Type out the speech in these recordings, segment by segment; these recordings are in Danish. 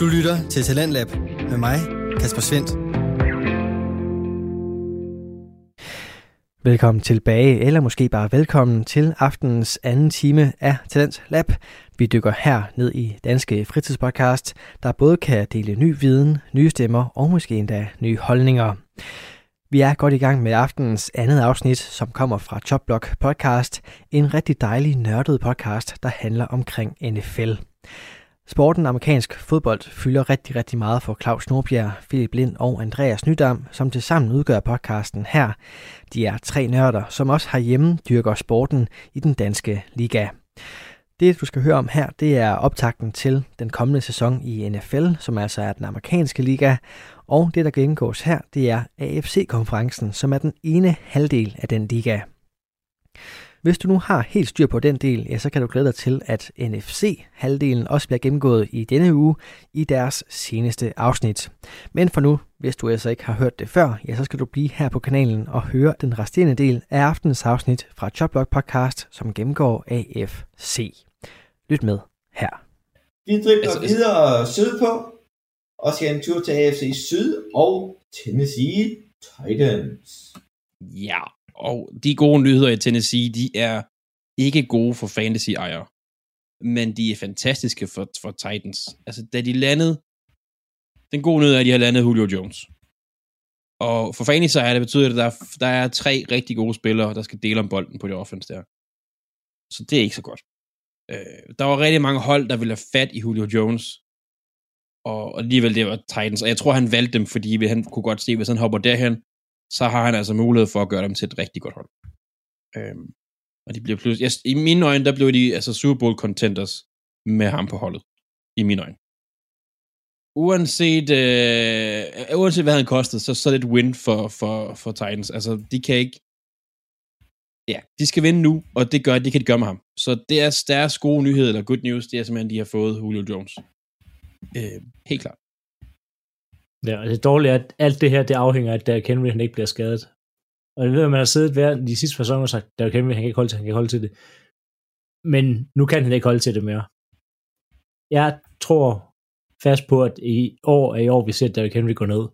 Du lytter til Talentlab med mig, Kasper Svendt. Velkommen tilbage, eller måske bare velkommen til aftenens anden time af Talent Lab. Vi dykker her ned i Danske Fritidspodcast, der både kan dele ny viden, nye stemmer og måske endda nye holdninger. Vi er godt i gang med aftenens andet afsnit, som kommer fra Chopblock Podcast, en rigtig dejlig nørdet podcast, der handler omkring NFL. Sporten amerikansk fodbold fylder rigtig, rigtig meget for Claus Nordbjerg, Philip Lind og Andreas Nydam, som tilsammen udgør podcasten her. De er tre nørder, som også har hjemme dyrker sporten i den danske liga. Det, du skal høre om her, det er optakten til den kommende sæson i NFL, som altså er den amerikanske liga. Og det, der gennemgås her, det er AFC-konferencen, som er den ene halvdel af den liga. Hvis du nu har helt styr på den del, ja, så kan du glæde dig til, at NFC-halvdelen også bliver gennemgået i denne uge i deres seneste afsnit. Men for nu, hvis du altså ikke har hørt det før, ja, så skal du blive her på kanalen og høre den resterende del af aftenens afsnit fra Choplock Podcast, som gennemgår AFC. Lyt med her. Vi dribler altså, videre sydpå og skal en tur til AFC Syd og Tennessee Titans. Ja, og de gode nyheder i Tennessee, de er ikke gode for fantasy-ejere, men de er fantastiske for, for Titans. Altså, da de landede, den gode nyhed er, at de har landet Julio Jones. Og for fantasy ejere det betyder, at der, der er tre rigtig gode spillere, der skal dele om bolden på det offense der. Så det er ikke så godt. Øh, der var rigtig mange hold, der ville have fat i Julio Jones, og alligevel det var Titans, og jeg tror, han valgte dem, fordi han kunne godt se, hvis han hopper derhen, så har han altså mulighed for at gøre dem til et rigtig godt hold. Øhm, og de bliver pludselig, yes, i mine øjne, der blev de altså Super Bowl contenders med ham på holdet. I mine øjne. Uanset, øh, uanset hvad han kostede, så, så er det et win for, for, for Titans. Altså, de kan ikke, ja, de skal vinde nu, og det gør, det kan de gøre med ham. Så det er deres gode nyhed, eller good news, det er simpelthen, de har fået Julio Jones. Øh, helt klart. Ja, og det dårlige er, at alt det her, det afhænger af, at Derrick Henry han ikke bliver skadet. Og jeg ved, at man har siddet hver de sidste sæsoner og sagt, at Derrick Henry han kan ikke holde til, han kan ikke holde til det. Men nu kan han ikke holde til det mere. Jeg tror fast på, at i år er i år, vi ser, at Derrick Henry går ned.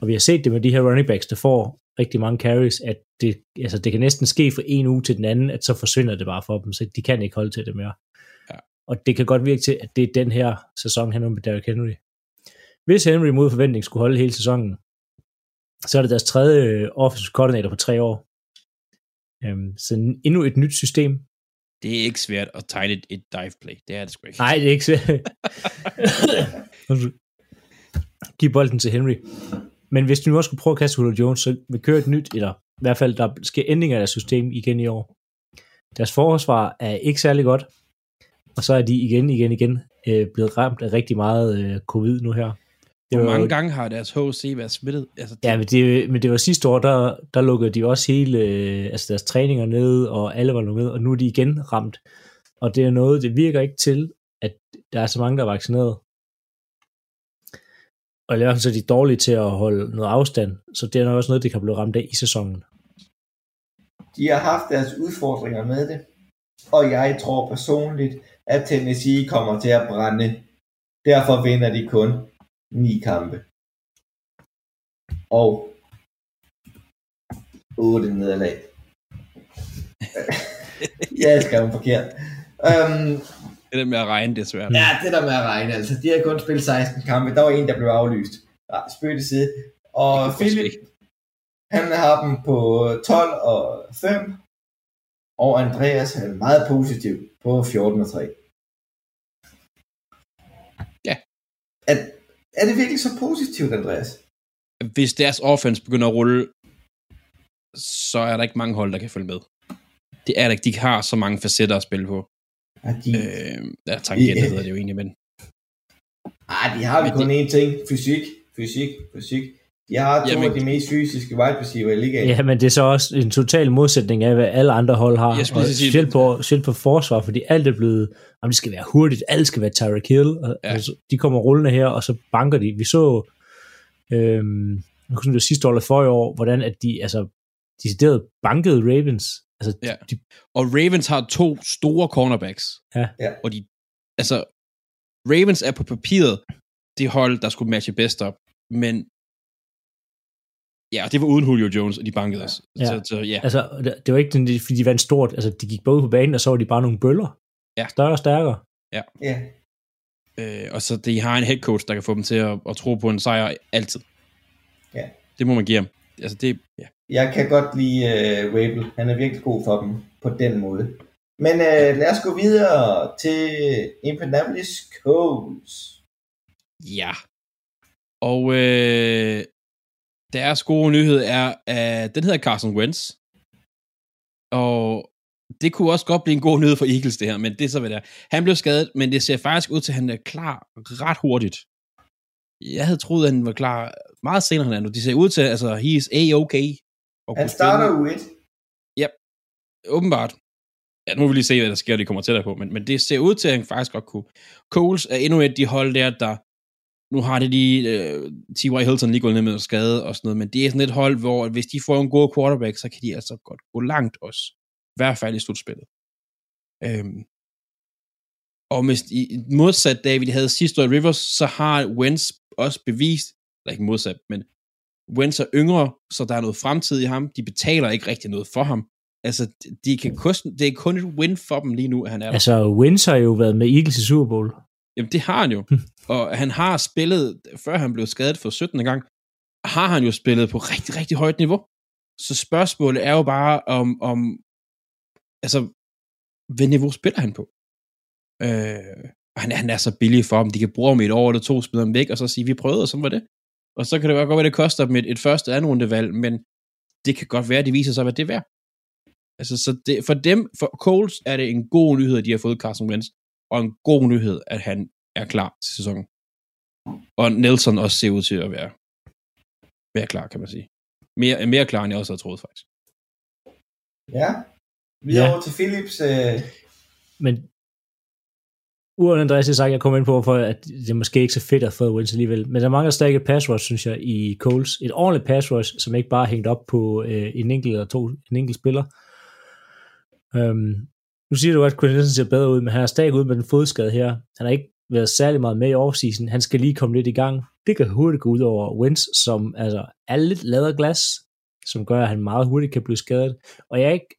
Og vi har set det med de her running backs, der får rigtig mange carries, at det, altså det kan næsten ske fra en uge til den anden, at så forsvinder det bare for dem, så de kan ikke holde til det mere. Ja. Og det kan godt virke til, at det er den her sæson, han er med Derrick Henry. Hvis Henry mod forventning skulle holde hele sæsonen, så er det deres tredje øh, offensive coordinator på tre år. Øhm, så endnu et nyt system. Det er ikke svært at tegne et, et dive play. Det er det sgu ikke. Nej, det er ikke svært. Giv bolden til Henry. Men hvis du nu også skulle prøve at kaste Julio Jones, så vil køre et nyt, eller i hvert fald der sker ændringer af deres system igen i år. Deres forsvar er ikke særlig godt, og så er de igen, igen, igen øh, blevet ramt af rigtig meget øh, covid nu her. Det Hvor mange jo... gange har deres HC været smittet? Altså, det... Ja, men det, men det var sidste år, der, der lukkede de også hele øh, altså deres træninger ned, og alle var lukket og nu er de igen ramt. Og det er noget, det virker ikke til, at der er så mange, der er vaccineret. Og i hvert fald så er de dårlige til at holde noget afstand, så det er nok også noget, de kan blive ramt af i sæsonen. De har haft deres udfordringer med det, og jeg tror personligt, at Tennessee kommer til at brænde. Derfor vinder de kun ni kampe. Og 8 nederlag. jeg skrev forkert. Um, det der med at regne, det er svært. Ja, det der med at regne. Altså, de har kun spillet 16 kampe. Der var en, der blev aflyst. Ja, spøg til side. Og Philip, han har dem på 12 og 5. Og Andreas er meget positiv på 14 og 3. Ja. At er det virkelig så positivt, Andreas? Hvis deres offense begynder at rulle, så er der ikke mange hold, der kan følge med. Det er der ikke. De har så mange facetter at spille på. Ja, de... Øh, ja, tangenter hedder det jo egentlig, men... Ah, de har vi kun én ting. Fysik, fysik, fysik. De har to Jamen, af de mest fysiske wide receiver i ligaen. Ja, men det er så også en total modsætning af, hvad alle andre hold har. Jeg og selv på, selv på forsvar, fordi alt er blevet, om det skal være hurtigt, alt skal være Tyreek Hill. Og, ja. altså, de kommer rullende her, og så banker de. Vi så, øhm, jeg kunne det sidste år eller forrige år, hvordan at de, altså, decideret bankede Ravens. Altså, ja. de, og Ravens har to store cornerbacks. Ja. ja. Og de, altså, Ravens er på papiret det hold, der skulle matche bedst op. Men ja, det var uden Julio Jones, og de bankede os. Ja. Så, så ja, Altså, det, var ikke, den, fordi de vandt stort. Altså, de gik både på banen, og så var de bare nogle bøller. Ja. Større og stærkere. Ja. øh, og så de har en head coach, der kan få dem til at, at tro på en sejr altid. Ja. Det må man give ham. Altså det, ja. Jeg kan godt lide uh, Rabel. Han er virkelig god for dem på den måde. Men uh, lad os gå videre til Indianapolis Colts. Ja. Og øh, deres gode nyhed er, at den hedder Carson Wentz. Og det kunne også godt blive en god nyhed for Eagles, det her, men det er så, hvad det er. Han blev skadet, men det ser faktisk ud til, at han er klar ret hurtigt. Jeg havde troet, at han var klar meget senere end andet. De ser ud til, altså, he is A-okay. Og Han starter u 1. åbenbart. Ja, nu må vi lige se, hvad der sker, de kommer tættere på, men, men det ser ud til, at han faktisk godt kunne. Coles er endnu et de hold der, der nu har det lige uh, T.Y. Hilton lige gået ned med skade og sådan noget, men det er sådan et hold, hvor hvis de får en god quarterback, så kan de altså godt gå langt også. I hvert fald i slutspillet. Øhm. Og hvis i modsat David havde sidste år Rivers, så har Wentz også bevist, eller ikke modsat, men Wentz er yngre, så der er noget fremtid i ham. De betaler ikke rigtig noget for ham. Altså, de kan kun, det er kun et win for dem lige nu, at han er der. Altså, Wentz har jo været med Eagles i Super Bowl. Jamen, det har han jo. og han har spillet, før han blev skadet for 17. gang, har han jo spillet på rigtig, rigtig højt niveau. Så spørgsmålet er jo bare om, om altså, hvad niveau spiller han på? Øh, og han, han er så billig for dem. De kan bruge ham i et år eller to, smide ham væk, og så sige, vi prøvede, og så var det. Og så kan det godt være, at det koster dem et, et første anden rundevalg, men det kan godt være, at det viser sig, hvad det er værd. Altså, så det, for dem, for Coles, er det en god nyhed, at de har fået Carson Wentz, og en god nyhed, at han er klar til sæsonen. Og Nelson også ser ud til at være, være klar, kan man sige. Mere, mere klar, end jeg også havde troet, faktisk. Ja. Videre Ja. over til Philips. Øh, Men uanset Andreas sagt, jeg kommer ind på, for at det er måske ikke så fedt at få Wentz alligevel. Men der mangler stadig et pass rush, synes jeg, i Coles. Et ordentligt pass rush, som ikke bare er hængt op på øh, en enkelt eller to, en enkelt spiller. Um, nu siger du, at Quinn Nelson ser bedre ud, men han er stadig ude med den fodskade her. Han har ikke været særlig meget med i offseason. Han skal lige komme lidt i gang. Det kan hurtigt gå ud over Wentz, som altså, er lidt lavet glas, som gør, at han meget hurtigt kan blive skadet. Og jeg er ikke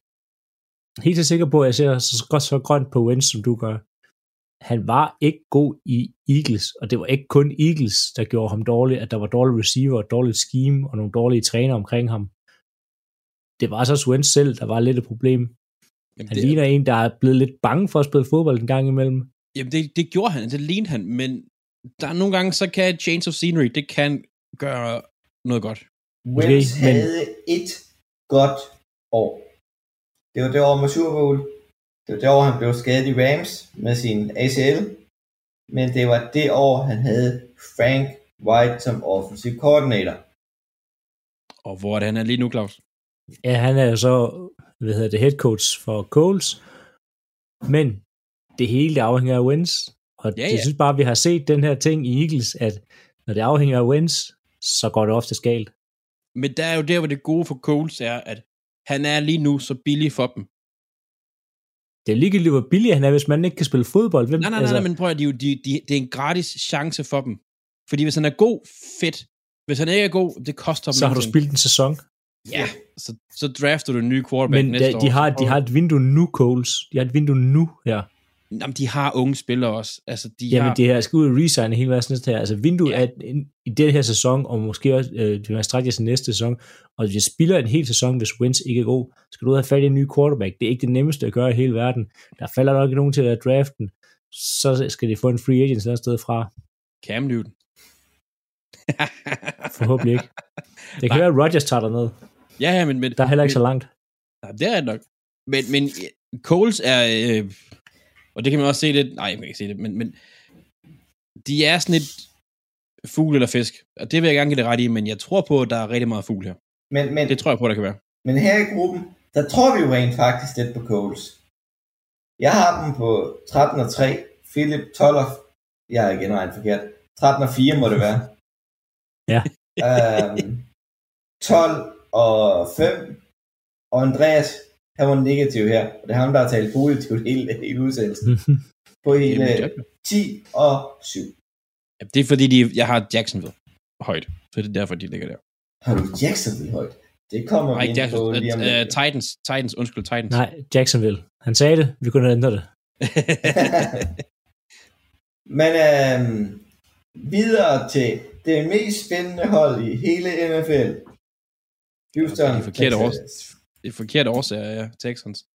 helt så sikker på, at jeg ser så godt så grønt på Wentz, som du gør. Han var ikke god i Eagles, og det var ikke kun Eagles, der gjorde ham dårlig, at der var dårlige receiver, dårligt scheme og nogle dårlige træner omkring ham. Det var så også Wentz selv, der var lidt et problem. Jamen, Han det, ligner en, der er blevet lidt bange for at spille fodbold en gang imellem. Jamen det, det gjorde han, det lignede han, men der er nogle gange, så kan change of scenery, det kan gøre noget godt. Wentz men- havde et godt år. Det var det år med Super Bowl. Det var det år, han blev skadet i Rams med sin ACL. Men det var det år, han havde Frank White som offensive coordinator. Og hvor er det, han er lige nu, Claus? Ja, han er jo så, hvad hedder det, head coach for Coles. Men det hele det afhænger af Wentz. Og Ja, ja, ja. jeg synes bare, vi har set den her ting i Eagles, at når det afhænger af Wentz, så går det ofte galt. Men der er jo der, hvor det gode for Coles er, at han er lige nu så billig for dem. Det er ligegyldigt, hvor billig han er, hvis man ikke kan spille fodbold. Hvem, Nej, nej, nej, nej men prøv at de, jo- de, de, det er en gratis chance for dem. Fordi hvis han er god, fedt. Hvis han ikke er god, det koster dem så har du spillet en sæson. Ja, så, så drafter du en ny quarterback Men næste de, år. de, har, de har et vindue nu, Coles. De har et vindue nu her. Jamen, de har unge spillere også. Altså, de Jamen, har... det her skal ud og resigne hele massen næste her. Altså, vinduet Ja. er i den her sæson, og måske også, øh, det strække til næste sæson, og hvis jeg spiller en hel sæson, hvis Wentz ikke er god, skal du ud og have fat i en ny quarterback. Det er ikke det nemmeste at gøre i hele verden. Der falder nok ikke nogen til at draften. Så skal de få en free agent et eller andet sted fra. Cam Newton. Forhåbentlig ikke. Det kan Nej. være, at Rodgers tager derned. ja, ja, men... men Der er heller ikke men, så langt. Nej, det er det nok. Men, men øh, Coles er... Øh, og det kan man også se lidt... Nej, man kan ikke se det, men, men de er sådan et fugl eller fisk. Og det vil jeg gerne give det ret i, men jeg tror på, at der er rigtig meget fugl her. Men, men, Det tror jeg på, der kan være. men her i gruppen, der tror vi jo rent faktisk lidt på Coles. Jeg har dem på 13 og 3. Philip 12 og... Jeg har igen regnet forkert. 13 og 4 må det være. Ja. øhm, 12 og 5. Og Andreas, han var negativ her. Og det er ham, der har talt positivt hele, hele udsendelsen. På hele Jamen, det er- 10 og 7. Ja, det er fordi, de, jeg har Jacksonville højt, så det er derfor, de ligger der. Har du Jacksonville højt? Det kommer Nej, vi ind på Jackson, lige om uh. Titans, Titans, undskyld, Titans. Nej, Jacksonville. Han sagde det, vi kunne have ændret det. Men øhm, videre til det mest spændende hold i hele NFL. Houston, Ja, de forkerte Texas det forkerte årsager, ja, Texans.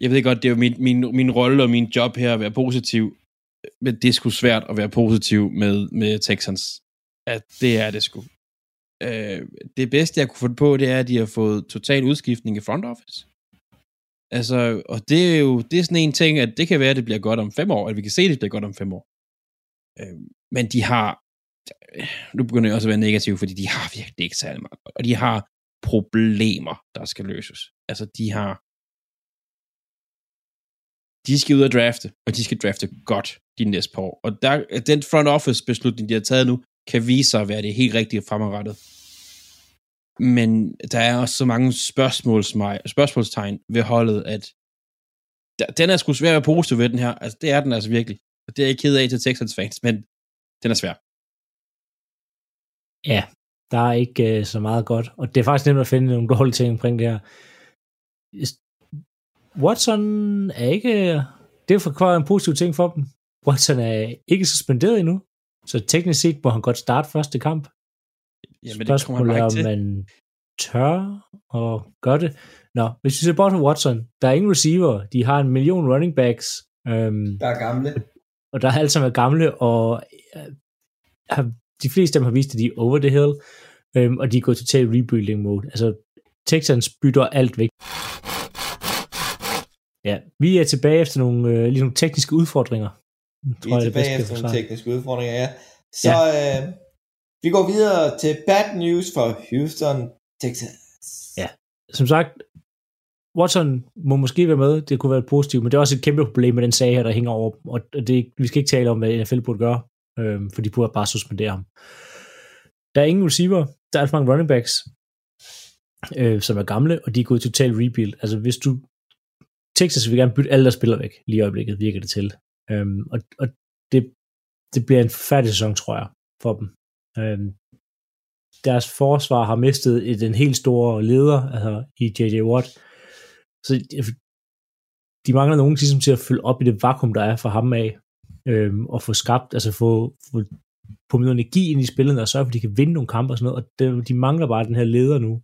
Jeg ved godt, det er jo min, min, min rolle og min job her at være positiv, men det er sgu svært at være positiv med, med Texans. At det er det sgu. Øh, det bedste, jeg kunne få på, det er, at de har fået total udskiftning i front office. Altså, og det er jo det er sådan en ting, at det kan være, at det bliver godt om fem år, at vi kan se, at det bliver godt om fem år. Øh, men de har, nu begynder jeg også at være negativ, fordi de har virkelig ikke særlig meget. Og de har problemer, der skal løses. Altså, de har... De skal ud og drafte, og de skal drafte godt de næste par år. Og der, den front office beslutning, de har taget nu, kan vise sig at være det helt rigtige fremadrettet. Men der er også så mange spørgsmålstegn ved holdet, at den er sgu svær at være positiv ved den her. Altså, det er den altså virkelig. Og det er jeg ked af til Texans fans, men den er svær. Ja, der er ikke øh, så meget godt. Og det er faktisk nemt at finde nogle dårlige ting omkring det her. Watson er ikke... Det er for en positiv ting for dem. Watson er ikke suspenderet endnu. Så teknisk set må han godt starte første kamp. Jamen, det kommer han Spørgsmålet er, ikke om til. man tør at gøre det. Nå, hvis vi ser bort fra Watson, der er ingen receiver. De har en million running backs. Øhm, Der er gamle. og der er alle sammen gamle, og øh, har, de fleste af dem har vist, at de er over the hill, øhm, og de er gået total rebuilding mode. Altså, Texans bytter alt væk. Ja, vi er tilbage efter nogle, øh, lige nogle tekniske udfordringer. Vi er det tilbage jeg efter nogle tekniske udfordringer, ja. Så øh, vi går videre til bad news for Houston, Texas. Ja. Som sagt, Watson må måske være med, det kunne være positivt, men det er også et kæmpe problem med den sag her, der hænger over dem, og det, vi skal ikke tale om, hvad NFL burde gøre, øhm, for de burde bare suspendere ham. Der er ingen receiver, der er alt for mange running backs, øh, som er gamle, og de er gået total rebuild. Altså hvis du, Texas vil gerne bytte alle deres spillere væk, lige i øjeblikket virker det til. Øhm, og og det, det bliver en færdig sæson, tror jeg, for dem. Øhm, deres forsvar har mistet den en helt stor leder, altså i J.J. Watt. Så de mangler nogen ligesom, til at fylde op i det vakuum, der er for ham af, øhm, og få skabt, altså få, få pumpet noget energi ind i spillet, og sørge for, at de kan vinde nogle kampe og sådan noget, og det, de mangler bare den her leder nu.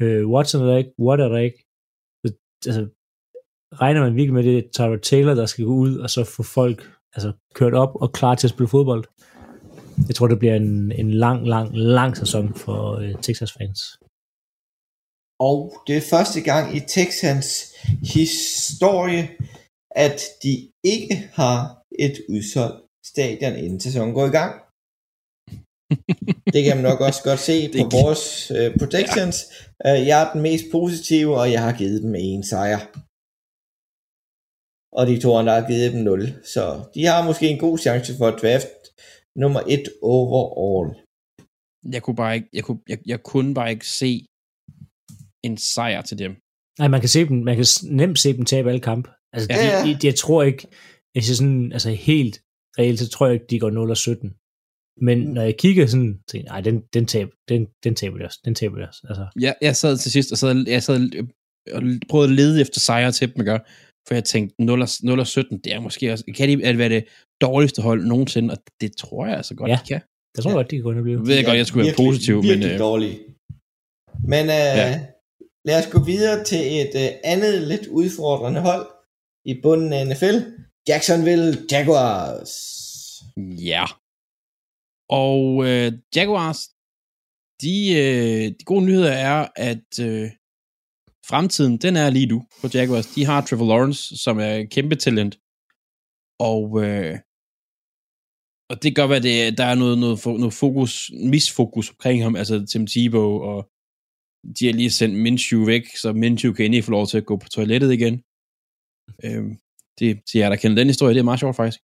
Øh, Watson er der ikke, Watt er der ikke. Så, altså, regner man virkelig med det, er Tyra Taylor, der skal gå ud, og så få folk altså, kørt op og klar til at spille fodbold. Jeg tror, det bliver en, en lang, lang, lang sæson for øh, Texas fans. Og det er første gang i Texans historie, at de ikke har et udsolgt stadion, inden sæsonen går i gang. Det kan man nok også godt se på Det- vores øh, predictions. Ja. Jeg er den mest positive, og jeg har givet dem en sejr. Og de to andre har givet dem 0. Så de har måske en god chance for at draft nummer 1 overall. Jeg kunne bare ikke, jeg kunne, jeg, jeg kunne bare ikke se en sejr til dem. Nej, man kan, se dem, man kan nemt se dem tabe alle kampe. Altså, Ja, de, ja. de, de, jeg tror ikke, hvis jeg sådan, altså helt reelt, så tror jeg ikke, de går 0 og 17. Men Mm. når jeg kigger sådan, tænker jeg, nej, den, den, tab, den, den taber de også. Den taber de også. Altså, Jeg, jeg sad til sidst og sad, jeg sad og prøvede at lede efter sejre til dem, gør. For jeg tænkte, 0 og, 0 og 17, det er måske også, kan de at være det dårligste hold nogensinde, og det tror jeg altså godt, Ja. de kan. jeg tror Ja. godt, de kan gå ind og blive. Nu ved jeg godt, jeg skulle være virkelig, positiv, men virkelig øh, dårlige. Men øh, Ja. ja. lad os gå videre til et øh, andet lidt udfordrende hold i bunden af NFL. Jacksonville Jaguars. ja. Og øh, Jaguars, de, øh, de gode nyheder er, at øh, fremtiden, den er lige nu på Jaguars. De har Trevor Lawrence, som er et kæmpe talent. Og, øh, og det kan godt være, at der er noget, noget, noget fokus, misfokus omkring ham, altså Tim Tebow, og de har lige sendt Minshew væk, så Minshew kan endelig få lov til at gå på toilettet igen. Øh, det, til jer, der kender den historie, det er meget sjovt faktisk.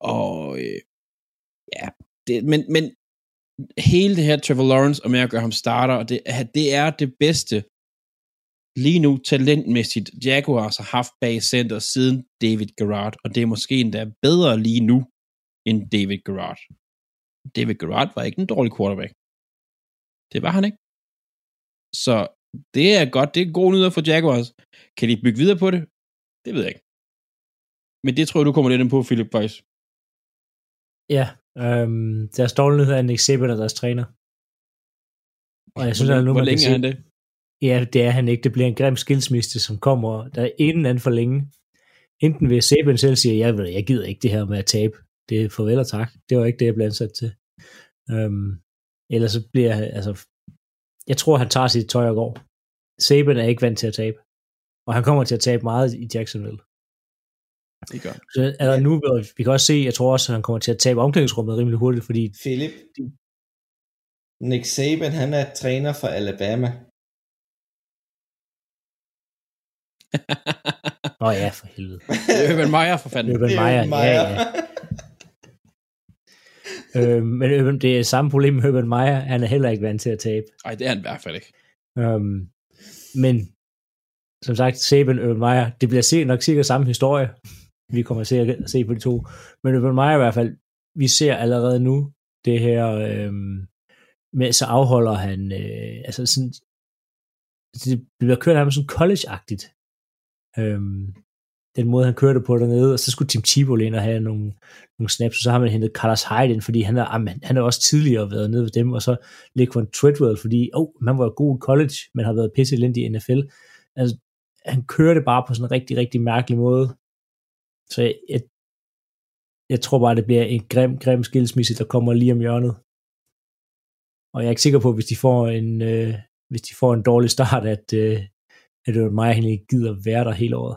Og øh, ja, det, men, men hele det her Trevor Lawrence, og med at gøre ham starter, og det, det er det bedste lige nu talentmæssigt Jaguars har haft bag center siden David Garrard, og det er måske endda bedre lige nu, end David Garrard. David Garrard var ikke en dårlig quarterback. Det var han ikke. Så det er godt, det er gode nyheder for Jaguars. Kan de bygge videre på det? Det ved jeg ikke. Men det tror jeg, du kommer lidt ind på, Philip Weiss. Ja, øhm, deres dårlige nyhed er Nick Saban og deres træner. Og jeg synes, hvor, at nu hvor længe er han det? Ja, det er han ikke. Det bliver en grim skilsmisse, som kommer, der er inden anden for længe. Enten ved Saban selv siger, jeg, ved, jeg gider ikke det her med at tabe. Det er farvel og tak. Det var ikke det, jeg blev ansat til. Øhm, ellers så bliver altså, jeg tror, han tager sit tøj og går. Saban er ikke vant til at tabe. Og han kommer til at tabe meget i Jacksonville. Det gør. Så er der nu, vi kan også se, jeg tror også, at han kommer til at tabe omklædningsrummet rimelig hurtigt, fordi Philip, Nick Saban, han er træner for Alabama. Nå ja, for helvede. Det er Urban Meyer, for fanden. Urban Det er Meyer, Meyer. ja, ja. Øh, men Urban, det er samme problem med Urban Meyer. Han er heller ikke vant til at tabe. Nej, det er han i hvert fald ikke. Øhm, men som sagt, Saban og Urban Meyer, det bliver se- nok sikkert samme historie. Vi kommer til at se på de to. Men for mig i hvert fald, vi ser allerede nu det her, øh, med så afholder han, øh, altså sådan, det bliver kørt ham sådan college-agtigt. Øhm, den måde, han kørte på dernede, og så skulle Tim Thibault ind og have nogle, nogle snaps, og så har man hentet Carlos Hyde ind, fordi han er, ah, han er også tidligere været nede ved dem, og så Lequan Treadwell, fordi oh, man var god i college, men har været pisse i NFL. Altså, han kørte bare på sådan en rigtig, rigtig mærkelig måde. Så jeg, jeg, jeg tror bare, det bliver en grim, grim skilsmisse, der kommer lige om hjørnet. Og jeg er ikke sikker på, hvis de får en, øh, hvis de får en dårlig start, at, øh, at det var mig, han ikke gider være der hele året.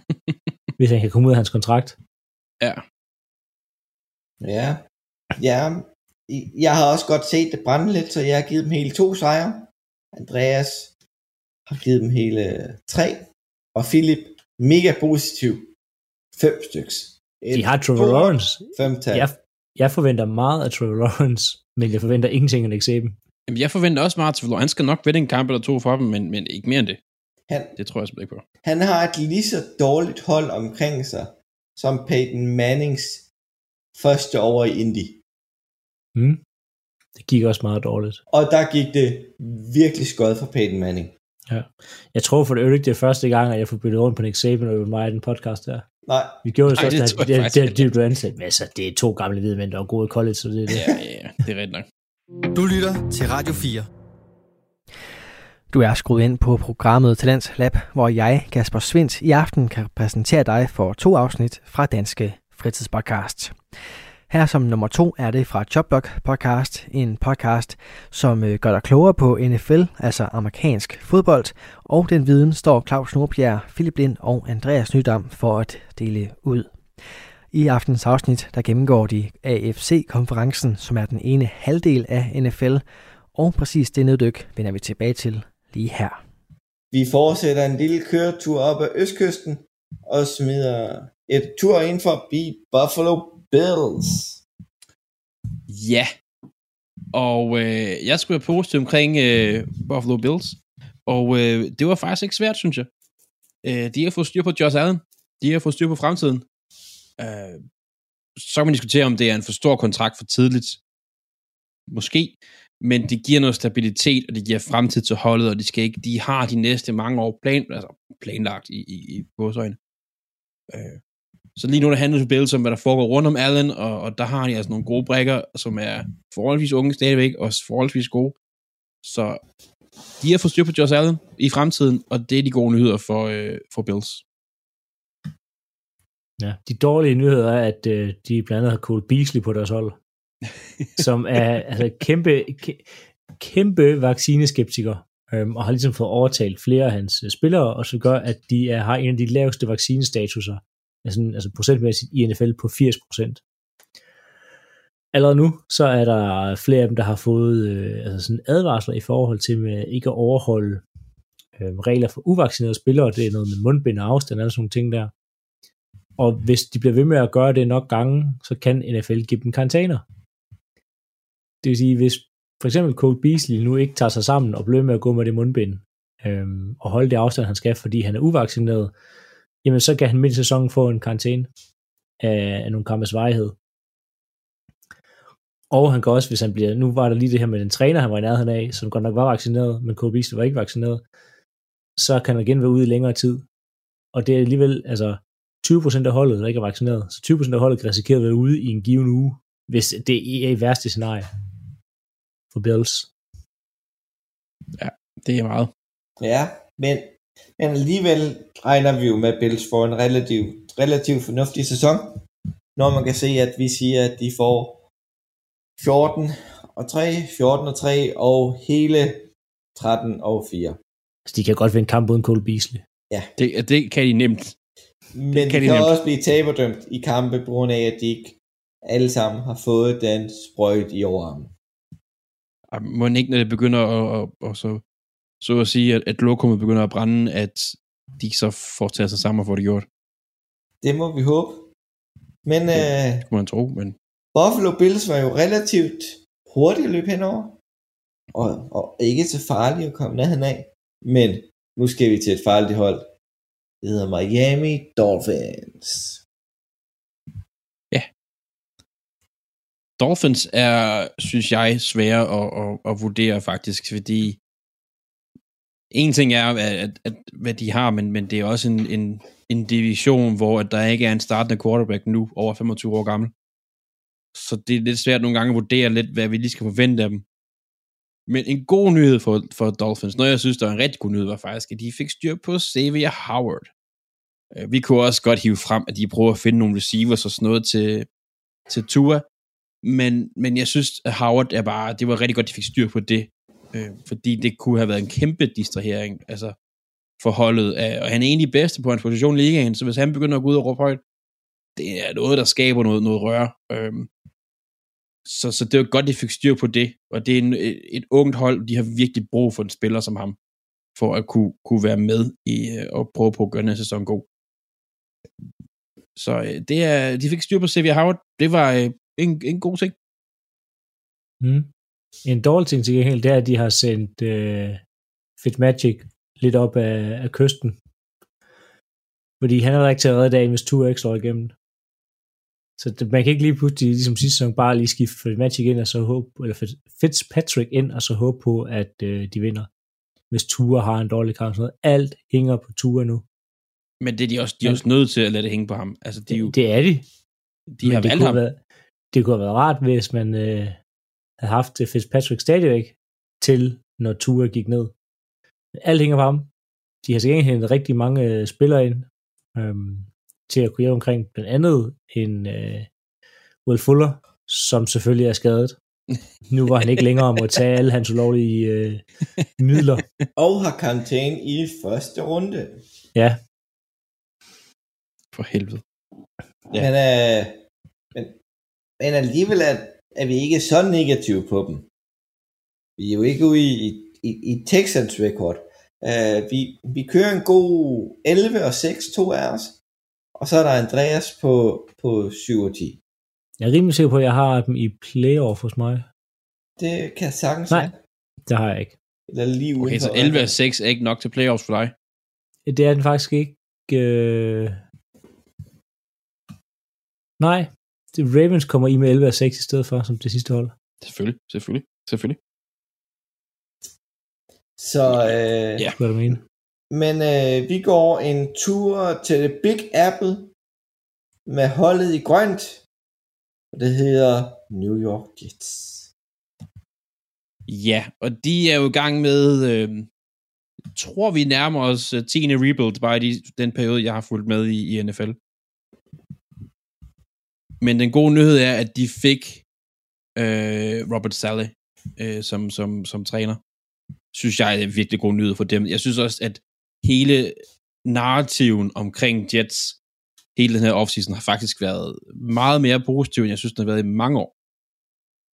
hvis han kan komme ud af hans kontrakt. Ja. Ja. Ja. Jeg har også godt set det brænde lidt, så jeg har givet dem hele to sejre. Andreas har givet dem hele tre. Og Philip, mega positiv. Fem styks. Et, De har Trevor to, Lawrence. Fem tal. Jeg, jeg forventer meget af Trevor Lawrence, men jeg forventer ingenting af Nick Saban. Jamen, jeg forventer også meget til Han skal nok vinde en kamp eller to for dem, men, men ikke mere end det. Han, Det tror jeg simpelthen ikke på. han har et lige så dårligt hold omkring sig, som Peyton Mannings første år i Indy. Mm. Det gik også meget dårligt. Og der gik det virkelig skødt for Peyton Manning. Jeg tror for det øvrigt, det er første gang, at jeg får byttet rundt på Nick Saban og mig i den podcast der. Nej, Vi gjorde det Nej, så, det at det, det, det, det blev ansat. Men altså, det er to gamle hvide mænd, der er gode i college, så det er det. Ja, ja, ja. Det er rigtigt nok. Du lytter til Radio 4. Du er skruet ind på programmet Talents Lab, hvor jeg, Kasper Svendt, i aften kan præsentere dig for to afsnit fra Danske Fritidspodcast. Her som nummer to er det fra Jobblock Podcast, en podcast, som øh, gør dig klogere på NFL, altså amerikansk fodbold, og den viden står Claus Nordbjerg, Philip Lind og Andreas Nydam for at dele ud. I aftens afsnit, der gennemgår de AFC-konferencen, som er den ene halvdel af NFL, og præcis det neddyk vender vi tilbage til lige her. vi fortsætter en lille køretur op ad Østkysten, og smider et tur ind forbi Buffalo Bills. Ja. Og øh, jeg skulle have postet omkring øh, Buffalo Bills. Og øh, det var faktisk ikke svært, synes jeg. Øh, de har fået styr på Josh Allen. De har fået styr på fremtiden. Øh, så kan man diskutere, om det er en for stor kontrakt for tidligt. Måske. Men det giver noget stabilitet, og det giver fremtid til holdet, og de, skal ikke, de har de næste mange år plan, altså planlagt i, i, i godsøjne. Øh, så lige nu der handler det Bills om, hvad der foregår rundt om Allen, og, og der har de altså nogle gode brækker, som er forholdsvis unge stadigvæk, og forholdsvis gode. Så de har fået styr på Josh Allen i fremtiden, og det er de gode nyheder for, øh, for Bills. Ja. De dårlige nyheder er, at øh, de blandt andet har Cole Beasley på deres hold, som er altså, kæmpe, kæ- kæmpe vaccineskeptiker, øhm, og har ligesom fået overtalt flere af hans øh, spillere, og så gør, at de er, har en af de laveste vaccinestatuser, altså, altså procentmæssigt i NFL på 80%. Allerede nu, så er der flere af dem, der har fået øh, altså sådan advarsler i forhold til med ikke at overholde øh, regler for uvaccinerede spillere. Det er noget med mundbind og afstand og sådan nogle ting der. Og hvis de bliver ved med at gøre det nok gange, så kan NFL give dem karantæner. Det vil sige, hvis for eksempel Cole Beasley nu ikke tager sig sammen og bliver med at gå med det mundbind, øhm, og holde det afstand, han skal, fordi han er uvaccineret, jamen så kan han midt i sæsonen få en karantæne af, af nogle kampes varighed. Og han kan også, hvis han bliver, nu var der lige det her med den træner, han var i nærheden af, som godt nok var vaccineret, men Cole Beasley var ikke vaccineret, så kan han igen være ude i længere tid. Og det er alligevel, altså 20% af holdet, der ikke er vaccineret, så 20% af holdet kan risikere at være ude i en given uge, hvis det er i værste scenarie for Bills. Det er meget. Ja, men, men alligevel regner vi jo med, at Bills får en relativt relativ fornuftig sæson, når man kan se, at vi siger, at de får 14 og 3, 14 og 3 og hele 13 og 4. Så de kan godt vinde kamp uden Cole Beasley. Det, det kan de nemt. Men kan de de kan nemt. også blive taberdømt i kampe, på grund af, at de ikke alle sammen har fået den sprøjt i overarmen. Må ikke, når det begynder at, at, at så, så at sige, at, at lokummet begynder at brænde, at de så får taget sig sammen og får det gjort. Det må vi håbe. Men øh, Det kunne man tro, men Buffalo Bills var jo relativt hurtigt at løbe henover, og, og ikke så farligt at komme nærheden af. Men nu skal vi til et farligt hold. Det hedder Miami Dolphins. Dolphins er, synes jeg, svære at, at, at vurdere faktisk, fordi en ting er, at, at, at hvad de har, men, men det er også en, en, en division, hvor at der ikke er en startende quarterback nu, over 25 år gammel. Så det er lidt svært nogle gange at vurdere lidt, hvad vi lige skal forvente af dem. Men en god nyhed for, for Dolphins, noget jeg synes, der er en rigtig god nyhed, var faktisk, at de fik styr på Xavier Howard. Øh, vi kunne også godt hive frem, at de prøver at finde nogle receivers og sådan noget til, til Tua, men, men jeg synes, at Howard er bare, det var rigtig godt, de fik styr på det, øh, fordi det kunne have været en kæmpe distrahering, altså for holdet, af, og han er egentlig bedste på hans position i ligaen, så hvis han begynder at gå ud og råbe højt, det er noget, der skaber noget, noget rør. Øh, så, så det var godt, de fik styr på det, og det er en, et, et ungt hold, de har virkelig brug for en spiller som ham, for at kunne, kunne være med i øh, og prøve på at gøre den sæson god. Så øh, det er, de fik styr på Xavier Howard, det var øh, en, en god ting. Mm. En dårlig ting til gengæld, det er, at de har sendt øh, Fitzmagic lidt op af, af kysten. Fordi han er ikke til at redde dagen, hvis ikke slår igennem. Så det, man kan ikke lige pludselig, ligesom sidste sæson, bare lige skifte Fitzmagic ind, og så håbe, eller Fitz- Fitzpatrick ind, og så håbe på, at øh, de vinder. Hvis Tua har en dårlig kamp. Sådan noget. Alt hænger på Tua nu. Men det er de også, de er også nødt til at lade det hænge på ham. Altså, de, er jo, Det er de. de har det valgt kunne ham. have Været, det kunne have været rart, hvis man øh, havde haft Fitzpatrick stadigvæk til, når Tua gik ned. Alt hænger på ham. De har gengæld hentet rigtig mange øh, spillere ind øhm, til at kunne hjælpe omkring blandt andet en øh, Will Fuller, som selvfølgelig er skadet. Nu var han ikke længere må tage alle hans ulovlige øh, midler. Og har karantæne i første runde. Ja, For helvede. Ja. Men, øh, men, men alligevel er, er vi ikke så negative på dem. Vi er jo ikke ude i, i, i Texans rekord. Uh, vi, vi kører en god 11 og 6, to af os. Og så er der Andreas på, på 7 og 10. jeg er rimelig sikker på, at jeg har dem i playoff hos mig. Det kan sagtens Nej. Det har jeg ikke. Eller lige Okay, så 11 af 6 er ikke nok til playoffs for dig. Det er den faktisk ikke. Øh... Nej, Ravens kommer i med 11 af 6 i stedet for, som det sidste hold. Selvfølgelig, selvfølgelig, selvfølgelig. Så øh, Ja. Hvad du mener? Men øh, vi går en tur til det Big Apple med holdet i grønt. Og det hedder New York Jets. Ja, og de er jo i gang med, øh, tror vi nærmer os øh, 10. rebuild, bare i de, den periode, jeg har fulgt med i, i NFL. Men den gode nyhed er, at de fik øh, Robert Saleh øh, som, som, som træner. Synes jeg er en virkelig god nyhed for dem. Jeg synes også, at hele narrativen omkring Jets, hele den her offseason, har faktisk været meget mere positiv, end jeg synes, den har været i mange år.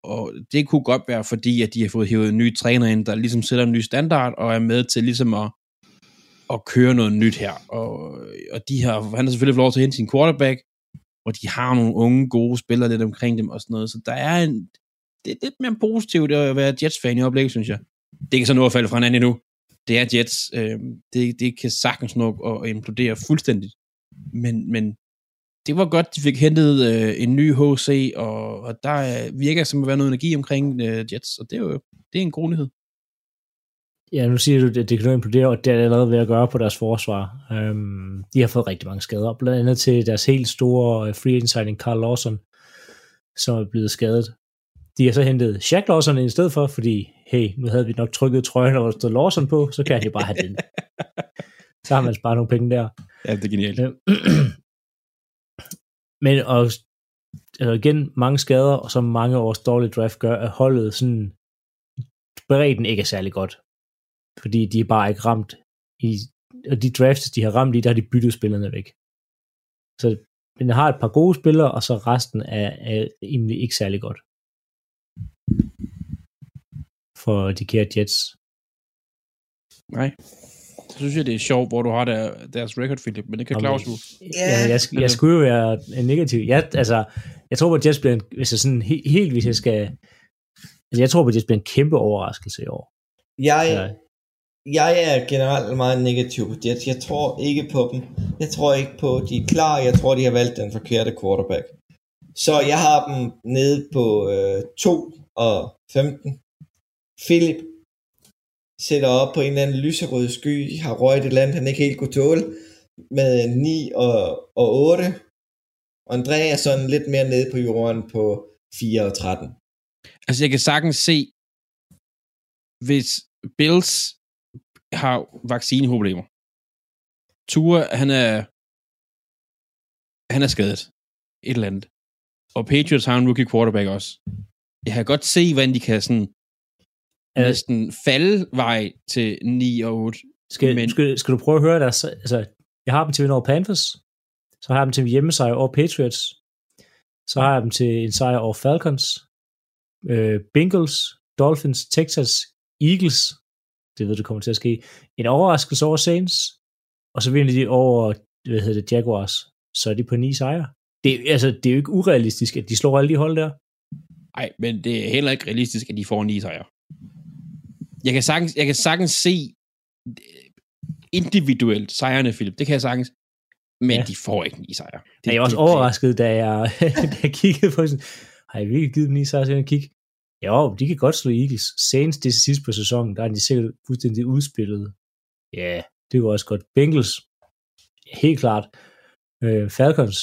Og det kunne godt være, fordi at de har fået hævet en ny træner ind, der ligesom sætter en ny standard, og er med til ligesom at, at køre noget nyt her. Og, og de har, han har selvfølgelig fået lov til at hente sin quarterback, og de har nogle unge, gode spillere lidt omkring dem og sådan noget. Så der er en, det er lidt mere positivt at være Jets-fan i øjeblikket, synes jeg. Det kan så nå at falde fra hinanden endnu. Det er Jets. Øh, det, det kan sagtens nå at, implodere fuldstændigt. Men, men det det var godt, de fik hentet øh, en ny HC, og, og der øh, virker som at være noget energi omkring øh, Jets, og det er jo det er en god nyhed. Ja, nu siger du, at det kan implodere, og det er allerede ved at gøre på deres forsvar. Um, de har fået rigtig mange skader, blandt andet til deres helt store øh, free agent signing, Carl Lawson, som er blevet skadet. De har så hentet Shaq Lawson i stedet for, fordi, hey, nu havde vi nok trykket trøjen, og der stod Lawson på, så kan han jo bare have den. så har man sparet nogle penge der. Ja, det er genialt. Øh, Men og, altså igen, mange skader, og så mange års dårlig draft gør, at holdet sådan, bredden ikke er særlig godt. Fordi de er bare ikke ramt i, og de drafts, de har ramt i, der har de byttet spillerne væk. Så den har et par gode spillere, og så resten er, er egentlig ikke særlig godt. For de kære Jets. Nej. Så synes jeg, det er sjovt, hvor du har der, deres record, Philip, men det kan Claus jo. Ja, jeg, jeg, jeg skulle jo være en negativ. Jeg, altså, jeg tror på, at Jets bliver en, hvis jeg sådan helt, helt, hvis jeg skal... Altså, jeg tror på, at Jets bliver en kæmpe overraskelse i år. Jeg, Ja jeg er generelt meget negativ på Jets. Jeg tror ikke på dem. Jeg tror ikke på, at de er klar. Jeg tror, de har valgt den forkerte quarterback. Så jeg har dem nede på øh, 2 og 15. Philip sætter op på en eller anden lyserød sky. De har røget et land, han ikke helt kunne tåle. Med 9 og, og 8. Og André er sådan lidt mere nede på jorden på 4 og 13. Altså, jeg kan sagtens se, hvis Bills har vaccineproblemer. Tua, han er, han er skadet. Et eller andet. Og Patriots har en rookie quarterback også. Jeg kan godt se, hvordan de kan sådan Er- næsten falde vej til 9 og 8. Skal, Men- skal, skal du prøve at høre deres... Altså, jeg har dem til over Panthers. Så har jeg dem til hjemmesejr over Patriots. Så har jeg dem til en sejr over Falcons. Øh, Bengals, Dolphins, Texas, Eagles. Det ved du kommer til at ske. En overraskelse over Saints. Og så vinder de over, hvad hedder det, Jaguars. Så er de på ni sejre. Det, altså, det er jo ikke urealistisk, at de slår alle de hold der. Nej, men det er heller ikke realistisk, at de får 9 sejre. Jeg kan sagtens, jeg kan sagtens se øh, individuelt sejrene, Philip. Det kan jeg sagtens. Men Ja. de får ikke 9 sejre. Det, Jeg er også det- overrasket, da jeg, da jeg kiggede på sådan, har jeg virkelig givet dem ni sejre til at kigge? Jo, de kan godt slå Eagles. Senest det sidste på sæsonen, der er de sikkert fuldstændig udspillet. Ja, det var også godt. Bengals, helt klart. Øh, Falcons,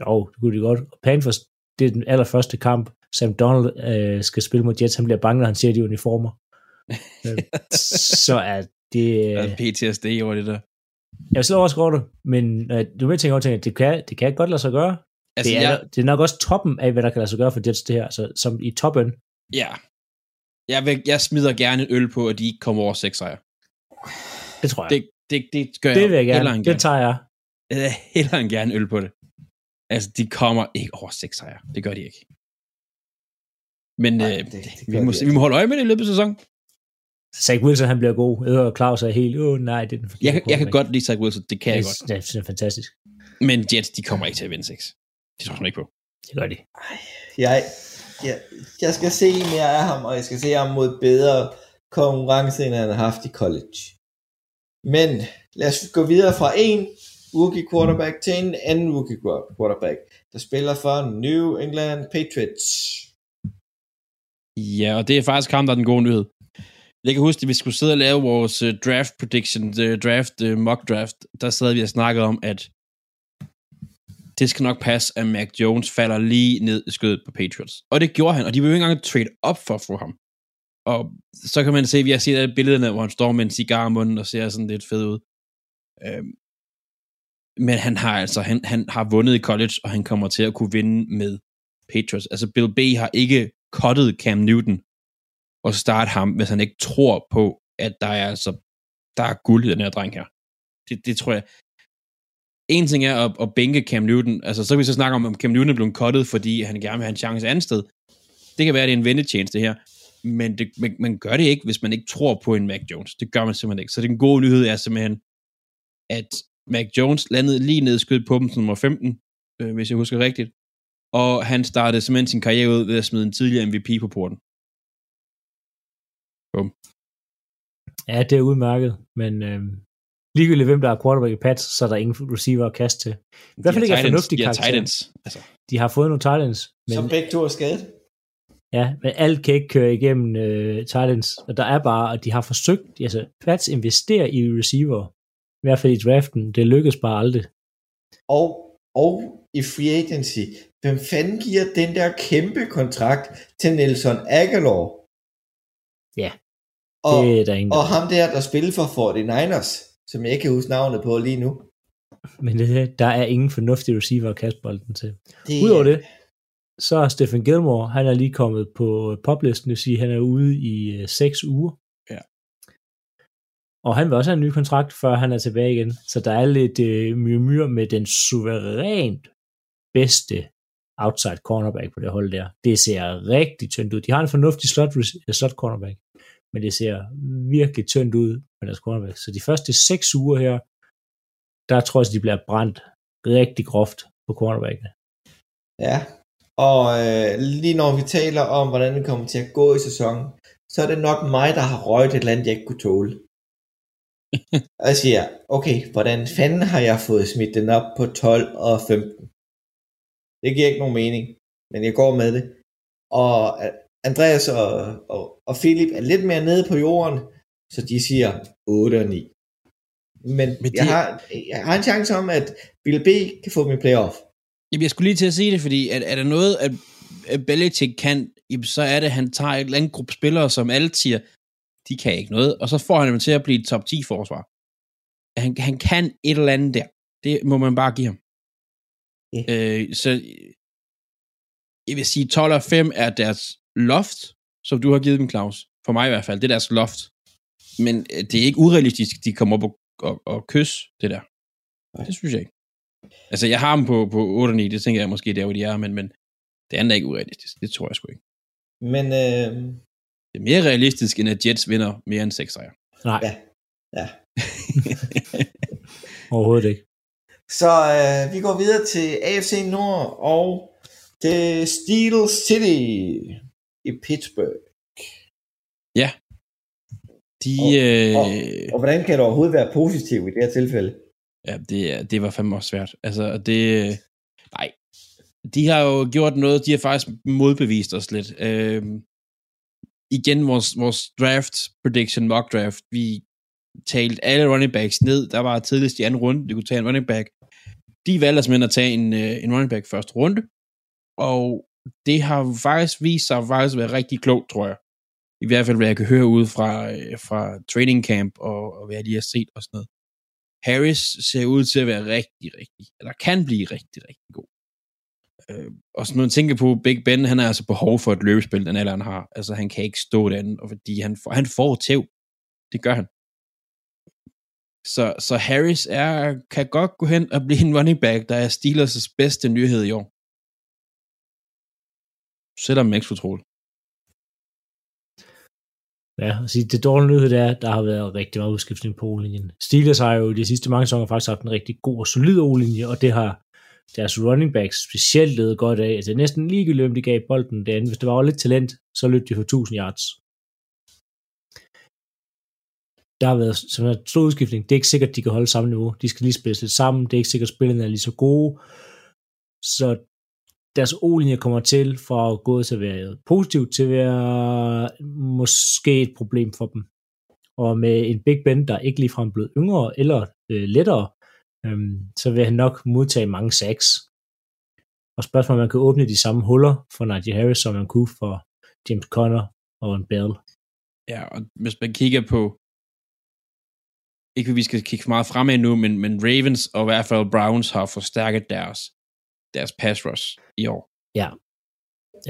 jo, det kunne de godt. Og Panthers, det er den allerførste kamp. Sam Donald øh, skal spille mod Jets. Han bliver bange, når han ser de uniformer. Øh, så er det... Der er PTSD over det der. Jeg er så overrasket over det, men øh, du vil tænke over, at det kan, det kan godt lade sig gøre. Altså, det, er, jeg, det er nok også toppen af, hvad der kan lade sig gøre for Jets, det her. Altså, som i toppen. ja. Jeg, vil, jeg smider gerne en øl på, at de ikke kommer over 6 sejre. Det tror jeg. Det, det, det gør det vil jeg gerne. Det tager jeg. Jeg vil hellere end gerne øl på det. Altså, de kommer ikke over 6 sejre. Det gør de ikke. Men Nej, øh, det- det vi, må, de ikke. vi må holde øje med det i løbet af sæsonen. Zach Wilson, han bliver god. Jeg og Claus er helt, åh nej, det er den forkerte Jeg, kan- jeg kan godt lide Zach Wilson. Det kan jeg godt. Det er, det er fantastisk. Men Jets, de kommer ikke til at vinde 6. Det tror jeg ikke på. Det gør de. Jeg, jeg, jeg skal se mere af ham, og jeg skal se ham mod bedre konkurrence, end han har haft i college. Men lad os gå videre fra en rookie quarterback til en anden rookie quarterback, der spiller for New England Patriots. Ja, og det er faktisk ham, der er den gode nyhed. Jeg kan huske, at vi skulle sidde og lave vores uh, draft prediction, uh, draft, uh, mock draft, der sad vi og snakkede om, at det skal nok passe, at Mac Jones falder lige ned i skødet på Patriots. Og det gjorde han, og de ville jo ikke engang trade op for at få ham. Og så kan man se, at vi har set alle billederne, hvor han står med en cigar i munden og ser sådan lidt fed ud. Øhm, men han har altså, han, han har vundet i college, og han kommer til at kunne vinde med Patriots. Altså Bill B har ikke cuttet Cam Newton og starte ham, hvis han ikke tror på, at der er altså, der er guld i den her dreng her. Det, det tror jeg. En ting er at, at bænke Cam Newton, altså så kan vi så snakke om, om Cam Newton er blevet cuttet, fordi han gerne vil have en chance andet sted. Det kan være, at det er en vendetjeneste det her, men det, man, man gør det ikke, hvis man ikke tror på en Mac Jones. Det gør man simpelthen ikke. Så den gode nyhed er simpelthen, at Mac Jones landede lige ned i skød på dem som nummer 15, øh, hvis jeg husker rigtigt. Og han startede simpelthen sin karriere ud ved at smide en tidligere MVP på porten. Bum. Ja, det er udmærket, men øh, ligegyldigt hvem der er quarterback i Pats, så er der ingen receiver at kaste til. I hvert fald ikke er fornuftig de har karakter. Titans. Altså, De har fået nogle Titans, men, Så begge to er skadet. ja, men alt kan ikke køre igennem øh, Titans, og der er bare, at de har forsøgt, altså Pats investerer i receiver, i hvert fald i draften, det lykkes bare aldrig. Og, og i free agency, hvem fanden giver den der kæmpe kontrakt til Nelson Aguilar? Ja, Og, det er der ingen, der og ham der, der spiller for 49ers, som jeg ikke kan huske navnet på lige nu. Men det, der er ingen fornuftige receiver at kaste bolden til. Det, Udover det, så er Stephen Gilmore, han er lige kommet på poplisten, det vil sige, at han er ude i øh, 6 uger. Ja. Og han vil også have en ny kontrakt, før han er tilbage igen. Så der er lidt øh, myrmyr med den suverænt bedste outside cornerback på det hold der. Det ser rigtig tyndt ud. De har en fornuftig slot, slot cornerback, men det ser virkelig tyndt ud med deres cornerback. Så de første 6 uger her, der tror jeg, at de bliver brændt rigtig groft på cornerbackene. Ja, og øh, lige når vi taler om, hvordan det kommer til at gå i sæsonen, så er det nok mig, der har røget et eller andet, jeg ikke kunne tåle. og jeg siger, okay, hvordan fanden har jeg fået smidt den op på 12 og 15? Det giver ikke nogen mening, men jeg går med det. Og øh, Andreas og, og, og Philip er lidt mere nede på jorden, så de siger 8 og 9. Men, Men det- jeg, har, jeg har en chance om, at Bill B kan få min playoff. Jamen, jeg skulle lige til at sige det, fordi er, er der noget, at, at Belichick kan, jamen, så er det, at han tager et eller andet gruppe spillere, som alle siger, de kan ikke noget, og så får han dem til at blive et top 10 forsvar. Han, han kan et eller andet der. Det må man bare give ham. Ja. Øh, så jeg vil sige, 12 og 5 er deres loft, som du har givet dem, Claus. For mig i hvert fald, det er deres loft. Men øh, det er ikke urealistisk, de kommer op og, og, og kysse det der. Det synes jeg ikke. Altså, jeg har dem på, på 8 og 9, det tænker jeg måske der, hvor de er, men, men det andet er ikke urealistisk. Det tror jeg sgu ikke. Men øh, Det er mere realistisk, end at Jets vinder mere end 6 sejre. Nej, Ja. ja. overhovedet ikke. Så øh, vi går videre til AFC Nord og det Steel City i Pittsburgh. De, Og- øh, Og hvordan kan du overhovedet være positiv i det her tilfælde? ja, det, det var fandme også svært. Altså, og det, nej, de har jo gjort noget, de har faktisk modbevist os lidt. Øh, igen, vores, vores draft prediction, mock draft, vi talte alle running backs ned. Der var tidligst i anden runde, de kunne tage en running back. De valgte simpelthen at tage en, øh, en running back første runde, og det har faktisk vist sig faktisk at være rigtig klogt, tror jeg. I hvert fald, hvad jeg kan høre ud fra, øh, fra training camp, og, og hvad jeg lige har set og sådan noget. Harris ser ud til at være rigtig, rigtig, eller kan blive rigtig, rigtig god. Øh, og så når man tænker på Big Ben, han er altså behov for et løbespil, den alder han har. Altså, han kan ikke stå derinde, og fordi han får, han får tæv. Det gør han. Så, så Harris er, kan godt gå hen og blive en running back, der er Steelers' bedste nyhed i år. Selvom man ikke skulle tro det. Ja, og det dårlige nyhed er, at der har været rigtig meget udskiftning på O-linjen. Steelers har jo de sidste mange sæsoner faktisk haft en rigtig god og solid O-linje, og det har deres running backs specielt ledet godt af. Altså, det næsten ligegyldigt, om de gav bolden derinde. Hvis det var lidt talent, så løb de for 1000 yards. Der har været sådan en stor udskiftning. Det er ikke sikkert, de kan holde samme niveau. De skal lige spille lidt sammen. Det er ikke sikkert, at spillerne er lige så gode. Så deres O-linje kommer til fra at gå til at være positivt til at være måske et problem for dem. Og med en Big Ben, der ikke ligefrem blevet yngre eller øh, lettere, øh, så vil han nok modtage mange sacks. Og spørgsmålet om man kan åbne de samme huller for Najee Harris, som man kunne for James Conner og en Bell. Ja, og hvis man kigger på, ikke at vi skal kigge for meget fremad nu, men, men Ravens og i hvert fald Browns har forstærket deres, deres pass rush i år. Ja.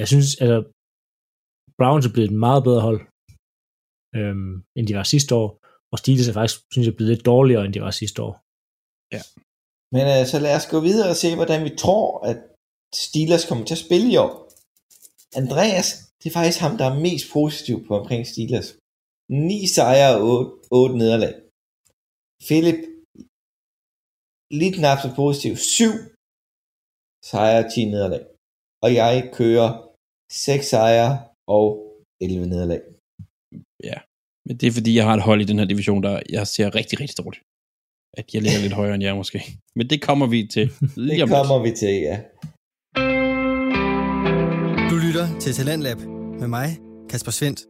Jeg synes, altså, Browns er blevet et meget bedre hold, øhm, end de var sidste år, og Steelers er faktisk, synes jeg, blevet lidt dårligere, end de var sidste år. Men øh, så lad os gå videre og se, hvordan vi tror, at Steelers kommer til at spille i år. Andreas, det er faktisk ham, der er mest positiv på omkring Steelers. 9 sejre og 8, 8 nederlag. Philip, lige knap så positiv. 7 sejre og 10 nederlag. Og jeg kører 6 sejre og 11 nederlag. Men det er fordi, jeg har et hold i den her division, der jeg ser rigtig, rigtig dårligt. at jeg ligger lidt højere end jer måske. Men det kommer vi til lige Det om kommer vi til, ja. Du lytter til Talentlab med mig, Kasper Svendt.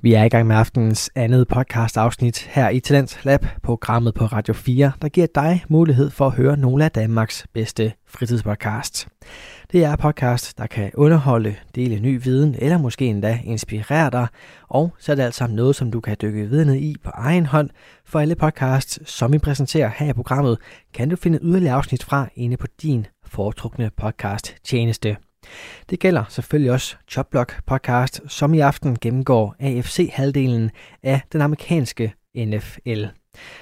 Vi er i gang med aftenens andet podcast afsnit her i Talent Lab, programmet på Radio 4, der giver dig mulighed for at høre nogle af Danmarks bedste fritidspodcast. Det er podcast, der kan underholde, dele ny viden eller måske endda inspirere dig, og så er det alt sammen noget, som du kan dykke videre i på egen hånd. For alle podcasts, som vi præsenterer her i programmet, kan du finde yderligere afsnit fra inde på din foretrukne podcast tjeneste. Det gælder selvfølgelig også Chopblock podcast, som i aften gennemgår AFC-halvdelen af den amerikanske NFL.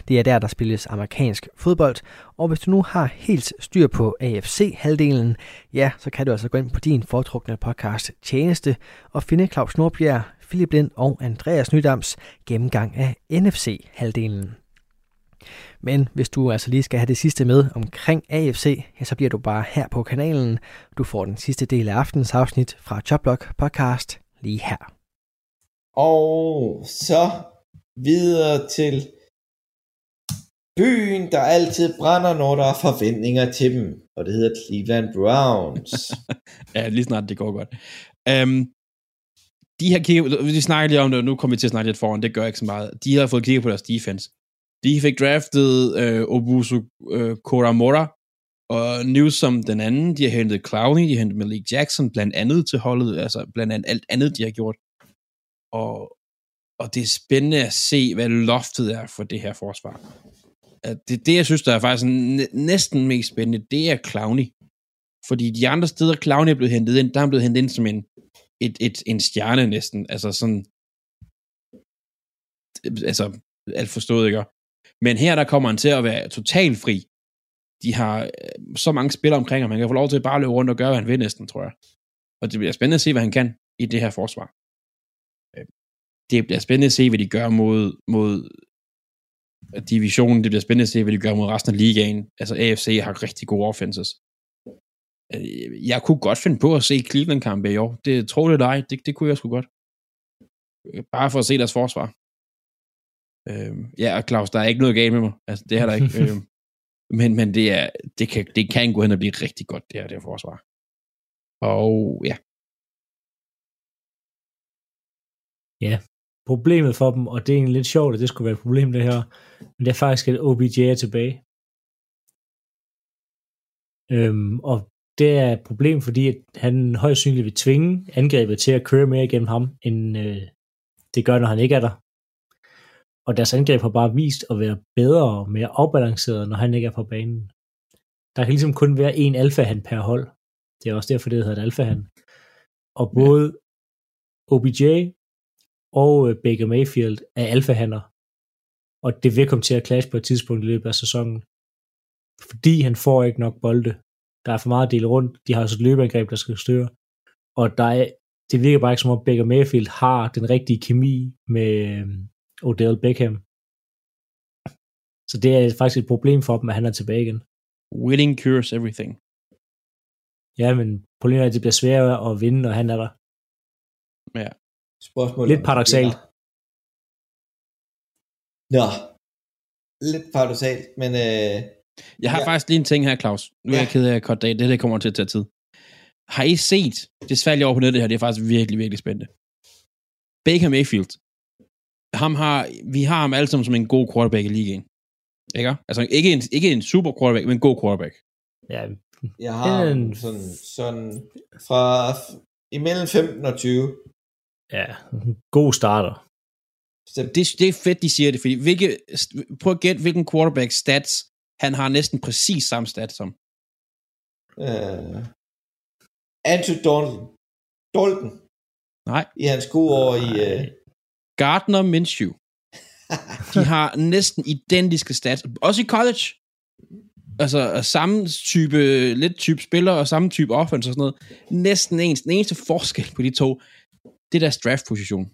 Det er der, der spilles amerikansk fodbold, og hvis du nu har helt styr på AFC-halvdelen, ja, så kan du altså gå ind på din foretrukne podcast tjeneste og finde Claus Nordbjerg, Philip Lind og Andreas Nydams gennemgang af NFC-halvdelen. Men hvis du altså lige skal have det sidste med omkring AFC, ja, så bliver du bare her på kanalen. Du får den sidste del af aftens afsnit fra Chopblock podcast lige her. Og så videre til byen, der altid brænder, når der er forventninger til dem. Og det hedder Cleveland Browns. Ja, lige snart det går godt. Um, de har kigget, vi snakker lige om det, og nu kommer vi til at snakke lidt foran, det gør ikke så meget. De har fået kigget på deres defense. De fik draftet øh, Obusu øh, Koramora og Newsom den anden. De har hentet Clowney, de har hentet Malik Jackson blandt andet til holdet, altså blandt andet alt andet, de har gjort. Og, og det er spændende at se, hvad loftet er for det her forsvar. At Det, det jeg synes, der er faktisk næsten mest spændende, det er Clowney. Fordi de andre steder, Clowney er blevet hentet ind, der er han blevet hentet ind som en, et, et, en stjerne næsten. Altså sådan, altså alt forstået, ikke? Men her der kommer han til at være totalt fri. De har øh, så mange spillere omkring ham, man kan få lov til bare løbe rundt og gøre, hvad han vil næsten, tror jeg. Og det bliver spændende at se, hvad han kan i det her forsvar. Øh, det bliver spændende at se, hvad de gør mod, mod øh, divisionen. Det bliver spændende at se, hvad de gør mod resten af ligaen. Altså AFC har rigtig gode offenses. Øh, jeg kunne godt finde på at se Cleveland-kampe i år. Det tror det dig, det, det kunne jeg sgu godt. Bare for at se deres forsvar. Øhm, ja, og Claus, der er ikke noget galt med mig. Altså, det er der ikke. øhm, men men det, er, det, kan, det kan gå hen og blive rigtig godt, det her, det her forsvar. Og ja, Problemet for dem, og det er egentlig lidt sjovt, at det skulle være et problem det her, men det er faktisk, at OBJ er tilbage. Øhm, og det er et problem, fordi at han højst sandsynligt vil tvinge angrebet til at køre mere igennem ham, end øh, det gør, når han ikke er der. Og deres angreb har bare vist at være bedre og mere afbalanceret, når han ikke er på banen. Der kan ligesom kun være en alfahan per hold. Det er også derfor, det hedder et alfahan. Og både OBJ og øh, Baker Mayfield er alfahander. Og det vil komme til at clash på et tidspunkt i løbet af sæsonen. Fordi han får ikke nok bolde. Der er for meget at dele rundt. De har også et løbeangreb, der skal styre. Og der er, det virker bare ikke som om Baker Mayfield har den rigtige kemi med øh, Odell Beckham. Så det er faktisk et problem for dem, at han er tilbage igen. winning cures everything. Ja, men problemet er, at det bliver sværere at vinde, når han er der. Ja. Spørgsmål Lidt paradoksalt. Nå, lidt paradoxalt, men øh, Jeg har Ja. faktisk lige en ting her, Claus. Nu er Ja. jeg ked af at korte af. Det, det kommer til at tage tid. Har I set, det svært over på nettet her, det er faktisk virkelig, virkelig spændende. Baker Mayfield. Ham har, vi har ham alle sammen som en god quarterback i ligaen. Ikke? Altså ikke en, ikke en super quarterback, men en god quarterback. Ja, jeg har En- sådan, sådan fra imellem 15 og 20. ja god starter. Så Det, det er fedt, de siger det, fordi hvilke, prøv at gætte, hvilken quarterback stats, han har næsten præcis samme stats som. øh, Andrew Dalton, Dalton Nej. i hans gode år i... Øh, Gardner Minshew. De har næsten identiske stats. Også i college. Altså samme type, lidt type spiller og samme type offense og sådan noget. Næsten ens. Den eneste forskel på de to, det er deres draft-position.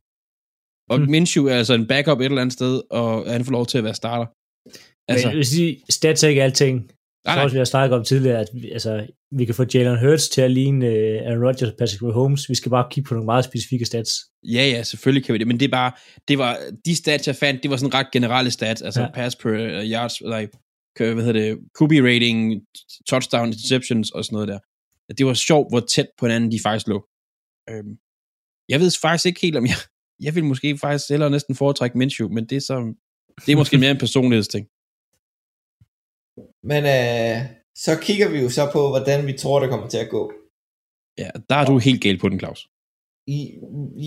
Og Hmm. hmm. Minshew er altså en backup et eller andet sted, og han får lov til at være starter. Altså, Altså, Men jeg vil sige, stats er ikke alting. Jeg tror også, vi har snakket om tidligere, at vi, altså, vi kan få Jalen Hurts til at ligne uh, Aaron Rodgers og Patrick Mahomes. Vi skal bare kigge på nogle meget specifikke stats. Ja, ja, selvfølgelig kan vi det, men det er bare, det var, de stats, jeg fandt, det var sådan ret generelle stats, altså ja. Pass per uh, yards, like, kø- hvad hedder det, QB rating, touchdown, interceptions og sådan noget der. Det var sjovt, hvor tæt på hinanden de faktisk lå. Øhm, jeg ved faktisk ikke helt, om jeg, jeg vil måske faktisk hellere næsten foretrække Minshew, men det er så, det er måske mere en personlighedsting. Men øh, så kigger vi jo så på, hvordan vi tror, det kommer til at gå. Ja, der er du helt galt på den, Claus.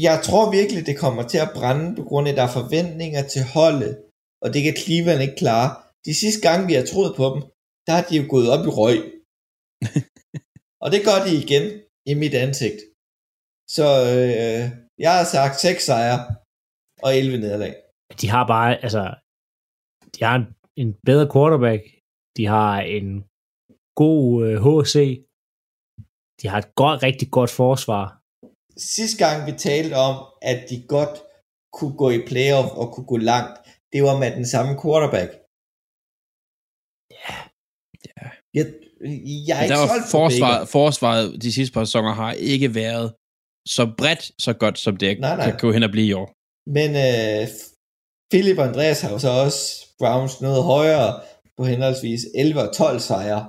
Jeg tror virkelig, det kommer til at brænde, på grund af, at der er forventninger til holdet, og det kan Cleveland ikke klare. De sidste gange, vi har troet på dem, der har de jo gået op i røg. og det gør de igen i mit ansigt. Så øh, jeg har sagt 6 sejre og 11 nederlag. De har bare, altså, de har en, en bedre quarterback. De har en god uh, HC. De har et godt, rigtig godt forsvar. Sidste gang vi talte om, at de godt kunne gå i playoff og kunne gå langt, det var med den samme quarterback. Ja. Ja. Jeg, jeg er der var forsvaret, forsvaret de sidste par sæsoner har ikke været så bredt, så godt, som det Nej, nej. kan gå hen og blive i år. Men øh, Philip og Andreas har jo så også Browns noget højere på henholdsvis 11 og 12 sejre.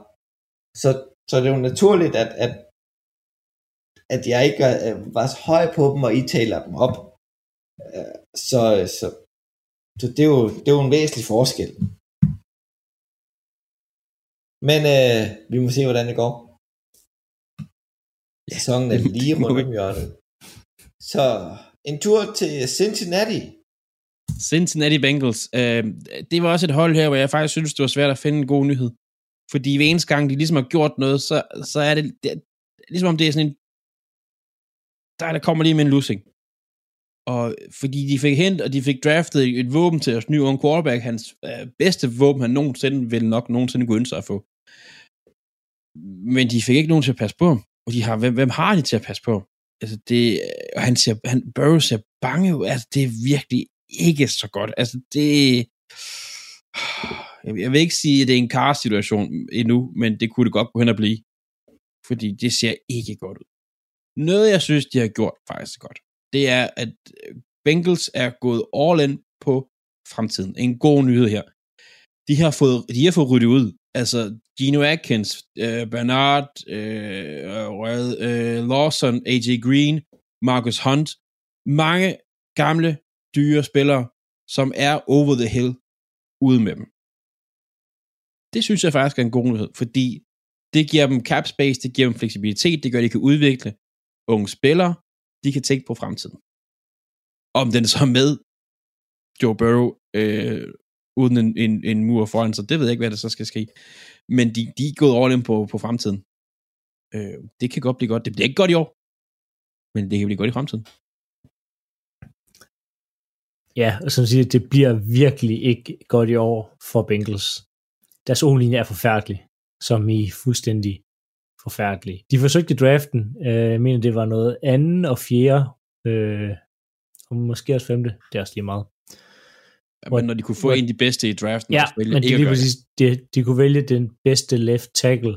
Så, så det er jo naturligt, at, at, at jeg ikke var så høj på dem, og I taler dem op. Øh, så, så, så det, er jo, det er jo en væsentlig forskel. Men øh, vi må se, hvordan det går. Sæsonen er lige rundt om hjørnet. Så en tur til Cincinnati. Cincinnati Bengals. Øh, det var også et hold her, hvor jeg faktisk synes, det var svært at finde en god nyhed. Fordi hver eneste gang, de ligesom har gjort noget, så, så er det, det er, ligesom om det er sådan en, der, der kommer lige med en losing. Og fordi de fik hent, og de fik draftet et våben til os ny unge quarterback, hans øh, bedste våben, han nogensinde vil nok nogensinde kunne ønske sig at få. Men de fik ikke nogen til at passe på ham. Og de har, hvem, hvem har de til at passe på? Altså det, øh, og han ser, han, Burrow ser bange ud. Altså det er virkelig ikke så godt. Altså det, jeg, vil ikke sige, at det er en kar-situation endnu, men det kunne det godt gå hen og blive. Fordi det ser ikke godt ud. Noget, jeg synes, de har gjort faktisk godt, det er, at øh, Bengals er gået all in på fremtiden. En god nyhed her. De har fået, de har fået ryddet ud. Altså, Gino Atkins, øh, Bernard, øh, øh, Lawson, AJ Green, Marcus Hunt. Mange gamle, dyre spillere, som er over the hill ude med dem. Det synes jeg faktisk er en god nyhed, fordi det giver dem cap space, det giver dem fleksibilitet, det gør, at de kan udvikle unge spillere, de kan tænke på fremtiden. Om den så er med Joe Burrow øh, uden en, en, en mur foran sig, det ved jeg ikke, hvad der så skal ske. Men de, de er gået over dem på, på fremtiden. Øh, det kan godt blive godt. Det bliver ikke godt i år, men det kan blive godt i fremtiden. Ja, og som siger, det bliver virkelig ikke godt i år for Bengals. Deres O-linje er forfærdelig, som i fuldstændig forfærdelig. De forsøgte draften, øh, jeg mener det var noget anden og fjerde, øh, og måske også femte, det er også lige meget. Ja, men når de kunne få Hvor- en af de bedste i draften, Ja, vælge men at lige præcis, de, de kunne vælge den bedste left tackle,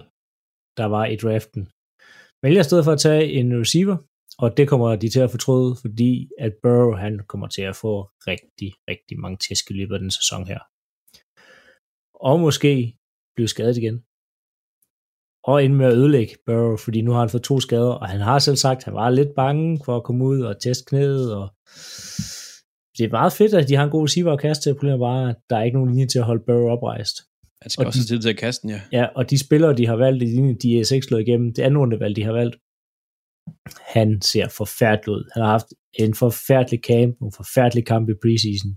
der var i draften. Vælger i stedet for at tage en receiver, og det kommer de til at fortryde, fordi at Burrow, han kommer til at få rigtig, rigtig mange tæsk i løbet af den sæson her. Og måske blive skadet igen. Og ende med at ødelægge Burrow, fordi nu har han fået to skader, og han har selv sagt, at han var lidt bange for at komme ud og teste knæet, og det er meget fedt, at de har en god receiver at kaste til. Problemet er bare, at der er ikke nogen linje til at holde Burrow oprejst. Han skal og også de- have tid til at kaste den, ja. Ja, og de spillere, de har valgt i linjen, de er ikke slået igennem. Det andet rundevalg, de har valgt, han ser forfærdelig ud. Han har haft en forfærdelig camp, en forfærdelig kamp i preseason.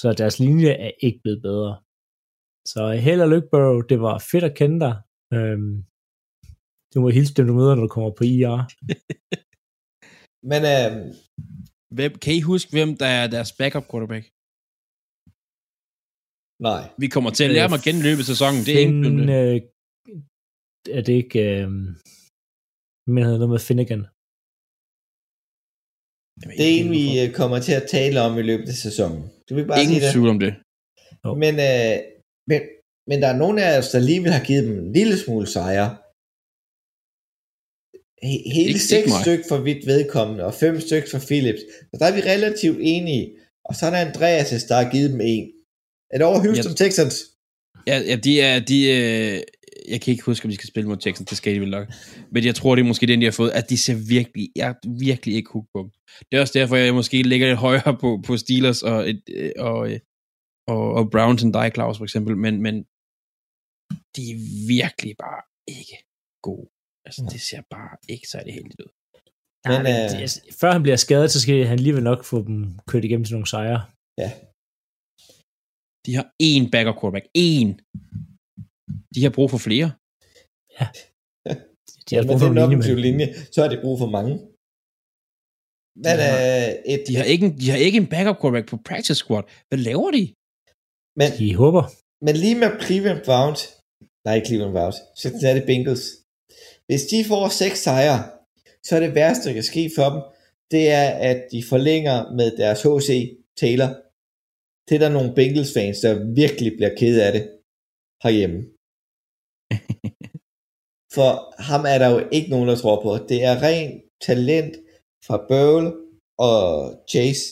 Så deres linje er ikke blevet bedre. Så held og lykke, Burrow. Det var fedt at kende dig. Øhm, du må hilse dem, du møder, når du kommer på IR. Men øh, Hvem, kan I huske, hvem der er deres backup quarterback? nej. Vi kommer til at lære mig at løbet af sæsonen. Det er ikke øh, er det ikke... Øh, men hedder noget med Finnegan. Det er en, vi øh, kommer til at tale om i løbet af sæsonen. Du vil bare Ingen sige det. tvivl om det. Men, øh, men men der er nogle af os, der alligevel har givet dem en lille smule sejre. He- hele Ikke- seks ikke stykker for vidt vedkommende, og fem stykker for Philips. Så der er vi relativt enige. Og så er der Andreas, der har givet dem en. Er det over Houston Texans? Ja, ja de er, de, øh, jeg kan ikke huske, om de skal spille mod Texans, det skal de vel nok. Men jeg tror, det er måske den, de har fået, at de ser virkelig, jeg er virkelig ikke hooked på dem. Det er også derfor, jeg måske ligger lidt højere på, på Steelers og, et, øh, og, øh, og, og Browns end dig, Claus, for eksempel, men, men de er virkelig bare ikke gode. Altså, det ser bare ikke særlig heldigt ud. Men, Men, øh, øh, før han bliver skadet, så skal han alligevel nok få dem kørt igennem til nogle sejre. De har én backup quarterback. Én. De har brug for flere. De har men brug for offensive linjemænd. linje, så har de brug for mange. Hvad De er har- et, De har ikke en, de har ikke en backup quarterback på practice squad. Hvad laver de? men, De håber. men lige med Cleveland Browns, nej, Cleveland Browns, Cincinnati Bengals, hvis de får seks sejre, så er det værste, der kan ske for dem, det er, at de forlænger med deres HC Taylor. Det er der nogle Bengals fans, der virkelig bliver ked af det herhjemme. For ham er der jo ikke nogen, der tror på. Det er ren talent fra Burl og Chase,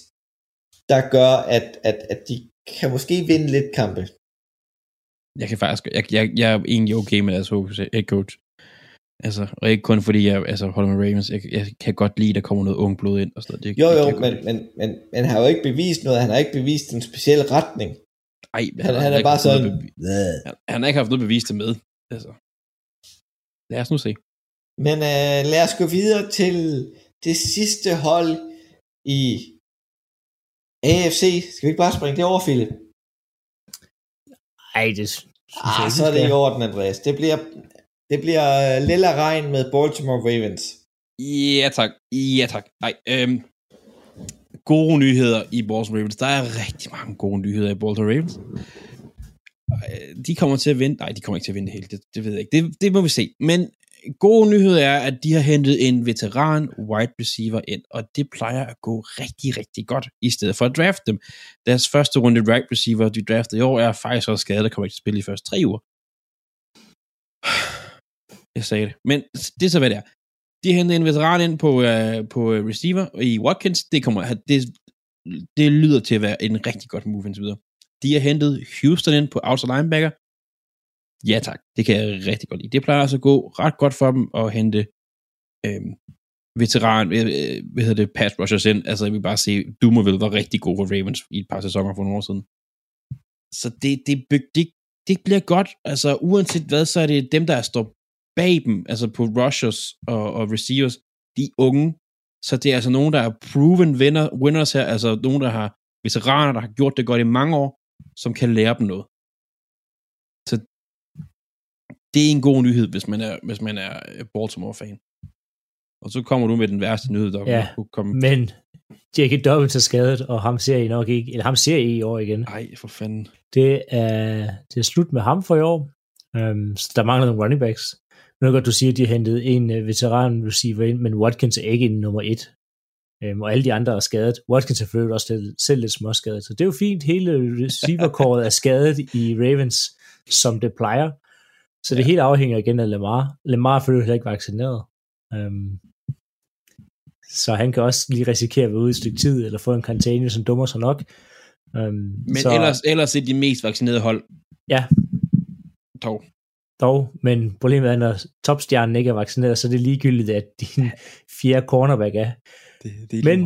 der gør, at, at, at de kan måske vinde lidt kampe. Jeg kan faktisk, jeg, jeg, jeg er egentlig okay med deres coach. Altså, og ikke kun fordi jeg altså, holder med Ravens. Jeg, jeg kan godt lide, at der kommer noget ung blod ind og sådan noget. Det, Jo, jo, men, men, men, men han har jo ikke bevist noget. Han har ikke bevist en speciel retning. lide. Ej, Han, han har er bare sådan... bevi- Han, han har ikke haft noget bevis til med. Altså. Lad os nu se. Men øh, lad os gå videre til det sidste hold i AFC. Skal vi ikke bare springe det over, Philip? Ej, det synes jeg Ah, ikke, så er det i orden, Andreas. Det bliver, det bliver øh, lilla regn med Baltimore Ravens. Ja tak. Ja tak. Nej, øhm, gode nyheder i Baltimore Ravens. Der er rigtig mange gode nyheder i Baltimore Ravens. Øh, de kommer til at vinde. Nej, de kommer ikke til at vinde helt. Det, det ved jeg ikke. Det, det må vi se. Men gode nyhed er, at de har hentet en veteran wide receiver ind, og det plejer at gå rigtig, rigtig godt, i stedet for at drafte dem. Deres første runde wide receiver, de draftede i år, er faktisk også skadet, der kommer ikke til at spille de første tre uger. Jeg sagde det. Men det er så, hvad det er. De har hentet en veteran ind på, uh, på øh, receiver i Watkins. Det, kommer, det, det lyder til at være en rigtig godt move indtil videre. De har hentet Houston ind på outside linebacker. Ja tak, det kan jeg rigtig godt lide. Det plejer altså at gå ret godt for dem at hente øhm, øh, veteran, øh, hvad hedder det, pass rushers ind. Altså jeg vil bare se, Dumerville var rigtig god for Ravens i et par sæsoner for nogle år siden. Så det, det, det, det bliver godt. Altså uanset hvad, så er det dem, der står bag dem, altså på rushers og, og receivers, de unge. Så det er altså nogen, der er proven winner, winners her, altså nogen, der har veteraner, der har gjort det godt i mange år, som kan lære dem noget. Så det er en god nyhed, hvis man er, hvis man er Baltimore-fan. Og så kommer du med den værste nyhed, der Ja, kunne komme. Men Jackie Dobbins er skadet, og ham ser I nok ikke, eller ham ser I i år igen. Ej, for fanden. Det er, det er slut med ham for i år. Um, så der mangler nogle running backs. Nu er godt, du siger, at de har hentet en uh, veteran receiver ind, men Watkins er ikke en nummer et. Um, og alle de andre er skadet. Watkins er selvfølgelig også selv, selv lidt småskadet. Så det er jo fint. Hele receiverkåret er skadet i Ravens, som det plejer. Så det Ja. hele afhænger igen af Lamar. Lamar er selvfølgelig heller ikke vaccineret. Um, så han kan også lige risikere at være ude i et stykke tid, eller få en karantæne, som dummer sig nok. Um, Men så, ellers, ellers er de mest vaccinerede hold. Ja. Dog. dog, men problemet er, når topstjernen ikke er vaccineret, så er det ligegyldigt, at din fjerde cornerback er. Det, det er Men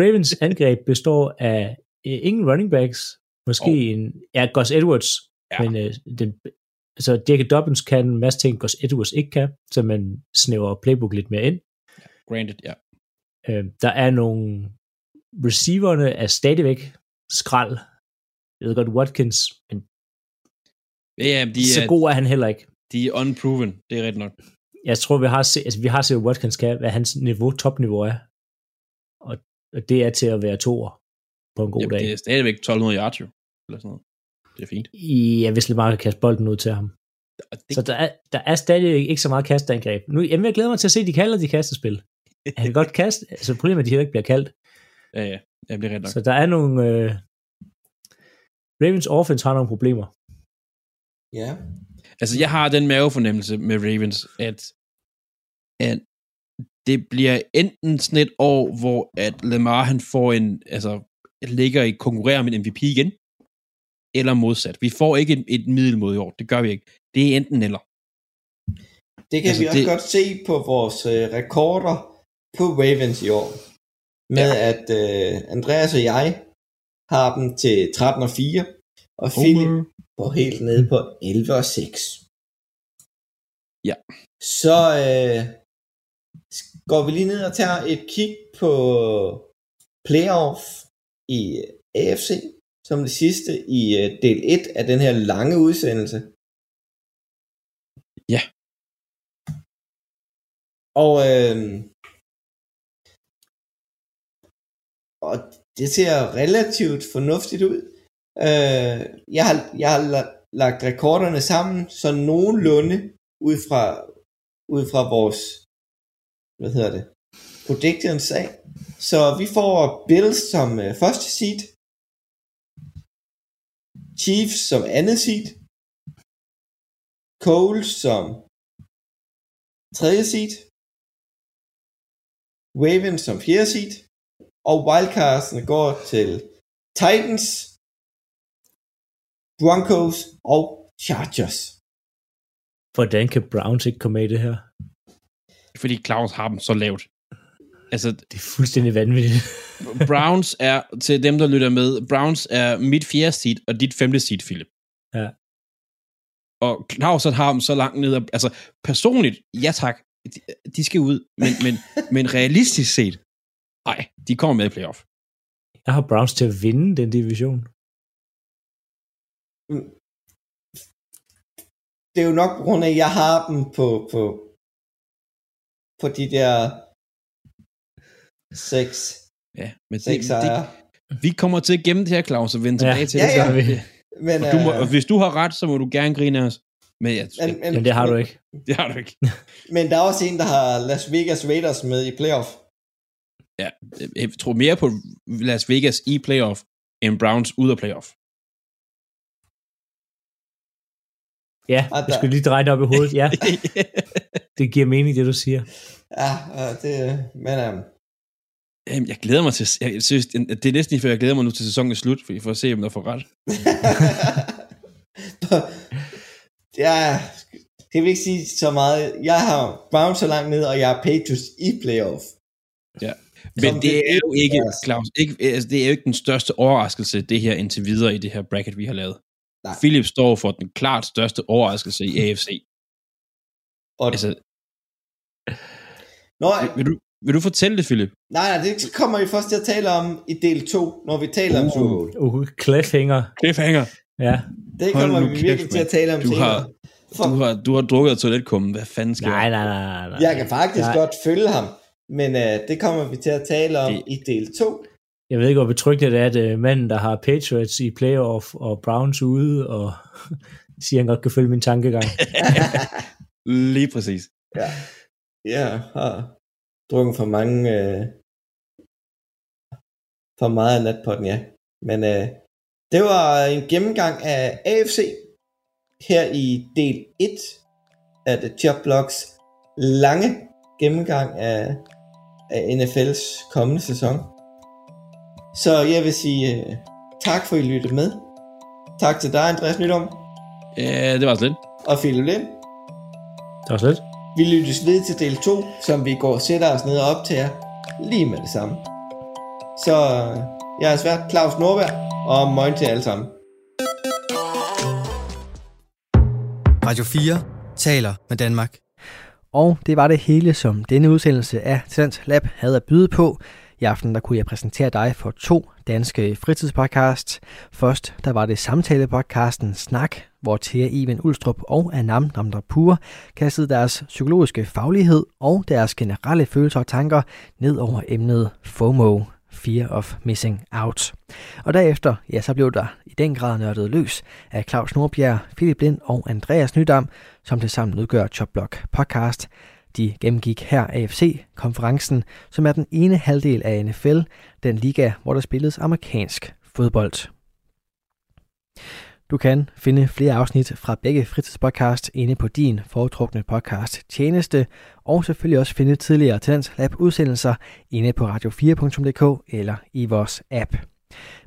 Ravens angreb består af øh, ingen running backs, måske Og- en, ja, Gus Edwards, Ja. ja. men øh, den, altså Jacob Dobbins kan en masse ting, Gus Edwards ikke kan, så man snæver playbook lidt mere ind. Granted, ja. Øh, der er nogle receiverne er stadigvæk skrald. Jeg ved godt, Watkins, men Ja, ja, de så er, god er han heller ikke. de er unproven. Det er rigtigt nok. jeg tror, vi har set, altså, vi har set, Watkins kan, hvad hans niveau, topniveau er. Det er til at være toer på en god Jamen, dag. det er stadigvæk 1200 yards, jo. Eller sådan noget. Det er fint. Ja, hvis Lamar kan kaste bolden ud til ham. Det, Så der er, der er stadig ikke så meget kasteangreb. Nu, jamen, jeg glæder mig til at se, at de kalder de kastespil. Han kan godt kaste, altså problemet er, at de heller ikke bliver kaldt. ja, ja. ja, det er rigtigt nok. Så der er nogle... Øh, Ravens offense har nogle problemer. Ja. Altså, jeg har den mavefornemmelse med Ravens, at, at det bliver enten sådan et år, hvor at Lamar han får en, altså, ligger i konkurrerer med en MVP igen, eller modsat. Vi får ikke et, et middelmåde i år. Det gør vi ikke. Det er enten eller. Det kan Altså, vi også det- godt se på vores øh, rekorder på Ravens i år. Med ja. at øh, Andreas og jeg har dem til 13 og 4, og Philip går helt ned på 11 og 6. Ja. Så øh, går vi lige ned og tager et kig på playoff i AFC, som det sidste i øh, del 1 af den her lange udsendelse. Ja. Og, øh, og det ser relativt fornuftigt ud. Øh, jeg, har, jeg har la- lagt rekorderne sammen, så nogenlunde ud fra, ud fra vores, hvad hedder det, predictions af. Så vi får Bills som øh, første seed, Chiefs som andet seed, Coles som tredje seed, Ravens som fjerde seed, og wildcardsene går til Titans, Broncos og Chargers. Hvordan kan Browns ikke komme med i det her? Fordi Claus har dem så lavt. Altså, Det er fuldstændig vanvittigt. Browns er, til dem, der lytter med, Browns er mit fjerde seed og dit femte seed, Philip. Ja. Og Claus han har dem så langt ned. Altså, personligt, ja tak, de, de skal ud. Men, men, men realistisk set, nej, de kommer med i playoff. Jeg har Browns til at vinde den division. Det er jo nok på grund af, at jeg har dem på, på, på de der seks, Ja, men det, seks det, sejre. vi kommer til at gemme det her, Claus, og vende Ja. tilbage til Ja, det. ja. så- vi. Men, Og, du må, øh, og hvis du har ret, så må du gerne grine af os. Men, ja, men, men, Men det har du ikke. det har du ikke. Men der er også en, der har Las Vegas Raiders med i playoff. Jeg tror mere på Las Vegas i playoff, end Browns ud af playoff. Ja, jeg skulle lige dreje det op i hovedet. Ja, det giver mening, det du siger. Ja, det, men øhm, Jamen, jeg glæder mig til... Jeg synes, det er næsten lige før, jeg glæder mig nu til sæsonen er slut, for, for at se, om der får ret. ja, det vil ikke sige så meget. Jeg har Browns så langt ned, og jeg har Patriots i playoff. Men Som det det er jo ikke, er. Claus, ikke, altså, det er jo ikke den største overraskelse, det her indtil videre i det her bracket, vi har lavet. Nej. Philip står for den klart største overraskelse i AFC. Og, Altså, Nå, vil, vil, du, vil du fortælle det, Philip? nej, nej, det kommer vi først til at tale om i del 2, når vi taler om Super Bowl. Uh, cliffhanger. Cliffhanger. Ja. Det Hold kommer nu vi kæft, virkelig til mand. at tale om Du senere. har- For, Du har, du har drukket toiletkummen. Hvad fanden skal Nej, jeg? nej, nej, nej. jeg kan faktisk Nej. godt følge ham, men øh, det kommer vi til at tale om Det- i del 2. Jeg ved ikke, hvor betryggende det er, at øh, manden, der har Patriots i playoff og Browns ude, og siger, at han godt kan følge min tankegang. Lige præcis. Jeg har drukket for mange, øh, for meget af natpotten, ja. Men øh, det var en gennemgang af AFC her i del 1 af The Chop Blocks lange gennemgang af, af NFL's kommende sæson. Så jeg vil sige øh, tak for, at I lyttede med. Tak til dig, Andreas Nydom Ja, det var så lidt. og Philip Lind. Det var slet. Vi lyttes ved til del 2, som vi går og sætter os ned og optager lige med det samme. Så øh, jeg er svært Claus Norberg, og morgen til alle sammen. Radio 4 taler med Danmark. Og det var det hele, som denne udsendelse af Talent Lab havde at byde på. I aften der kunne jeg præsentere dig for to danske fritidspodcasts. Først der var det samtalepodcasten Snak, hvor Thea Iven Ulstrup og Anam Namdrapur kastede deres psykologiske faglighed og deres generelle følelser og tanker ned over emnet FOMO, Fear of Missing Out. Og derefter, ja, så blev der i den grad nørdet løs af Claus Nordbjerg, Philip Lind og Andreas Nydam, som tilsammen udgør Chopblock Podcast. De gennemgik her AFC-konferencen, som er den ene halvdel af NFL, den liga, hvor der spilles amerikansk fodbold. Du kan finde flere afsnit fra begge fritidspodcast inde på din foretrukne podcast tjeneste, og selvfølgelig også finde tidligere Tendens Lab udsendelser inde på radio4.dk eller i vores app.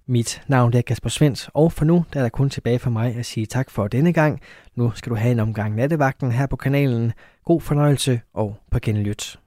Mit navn er Kasper Svens, og for nu der er der kun tilbage for mig at sige tak for denne gang. Nu skal du have en omgang nattevagten her på kanalen. God fornøjelse og på genlyt.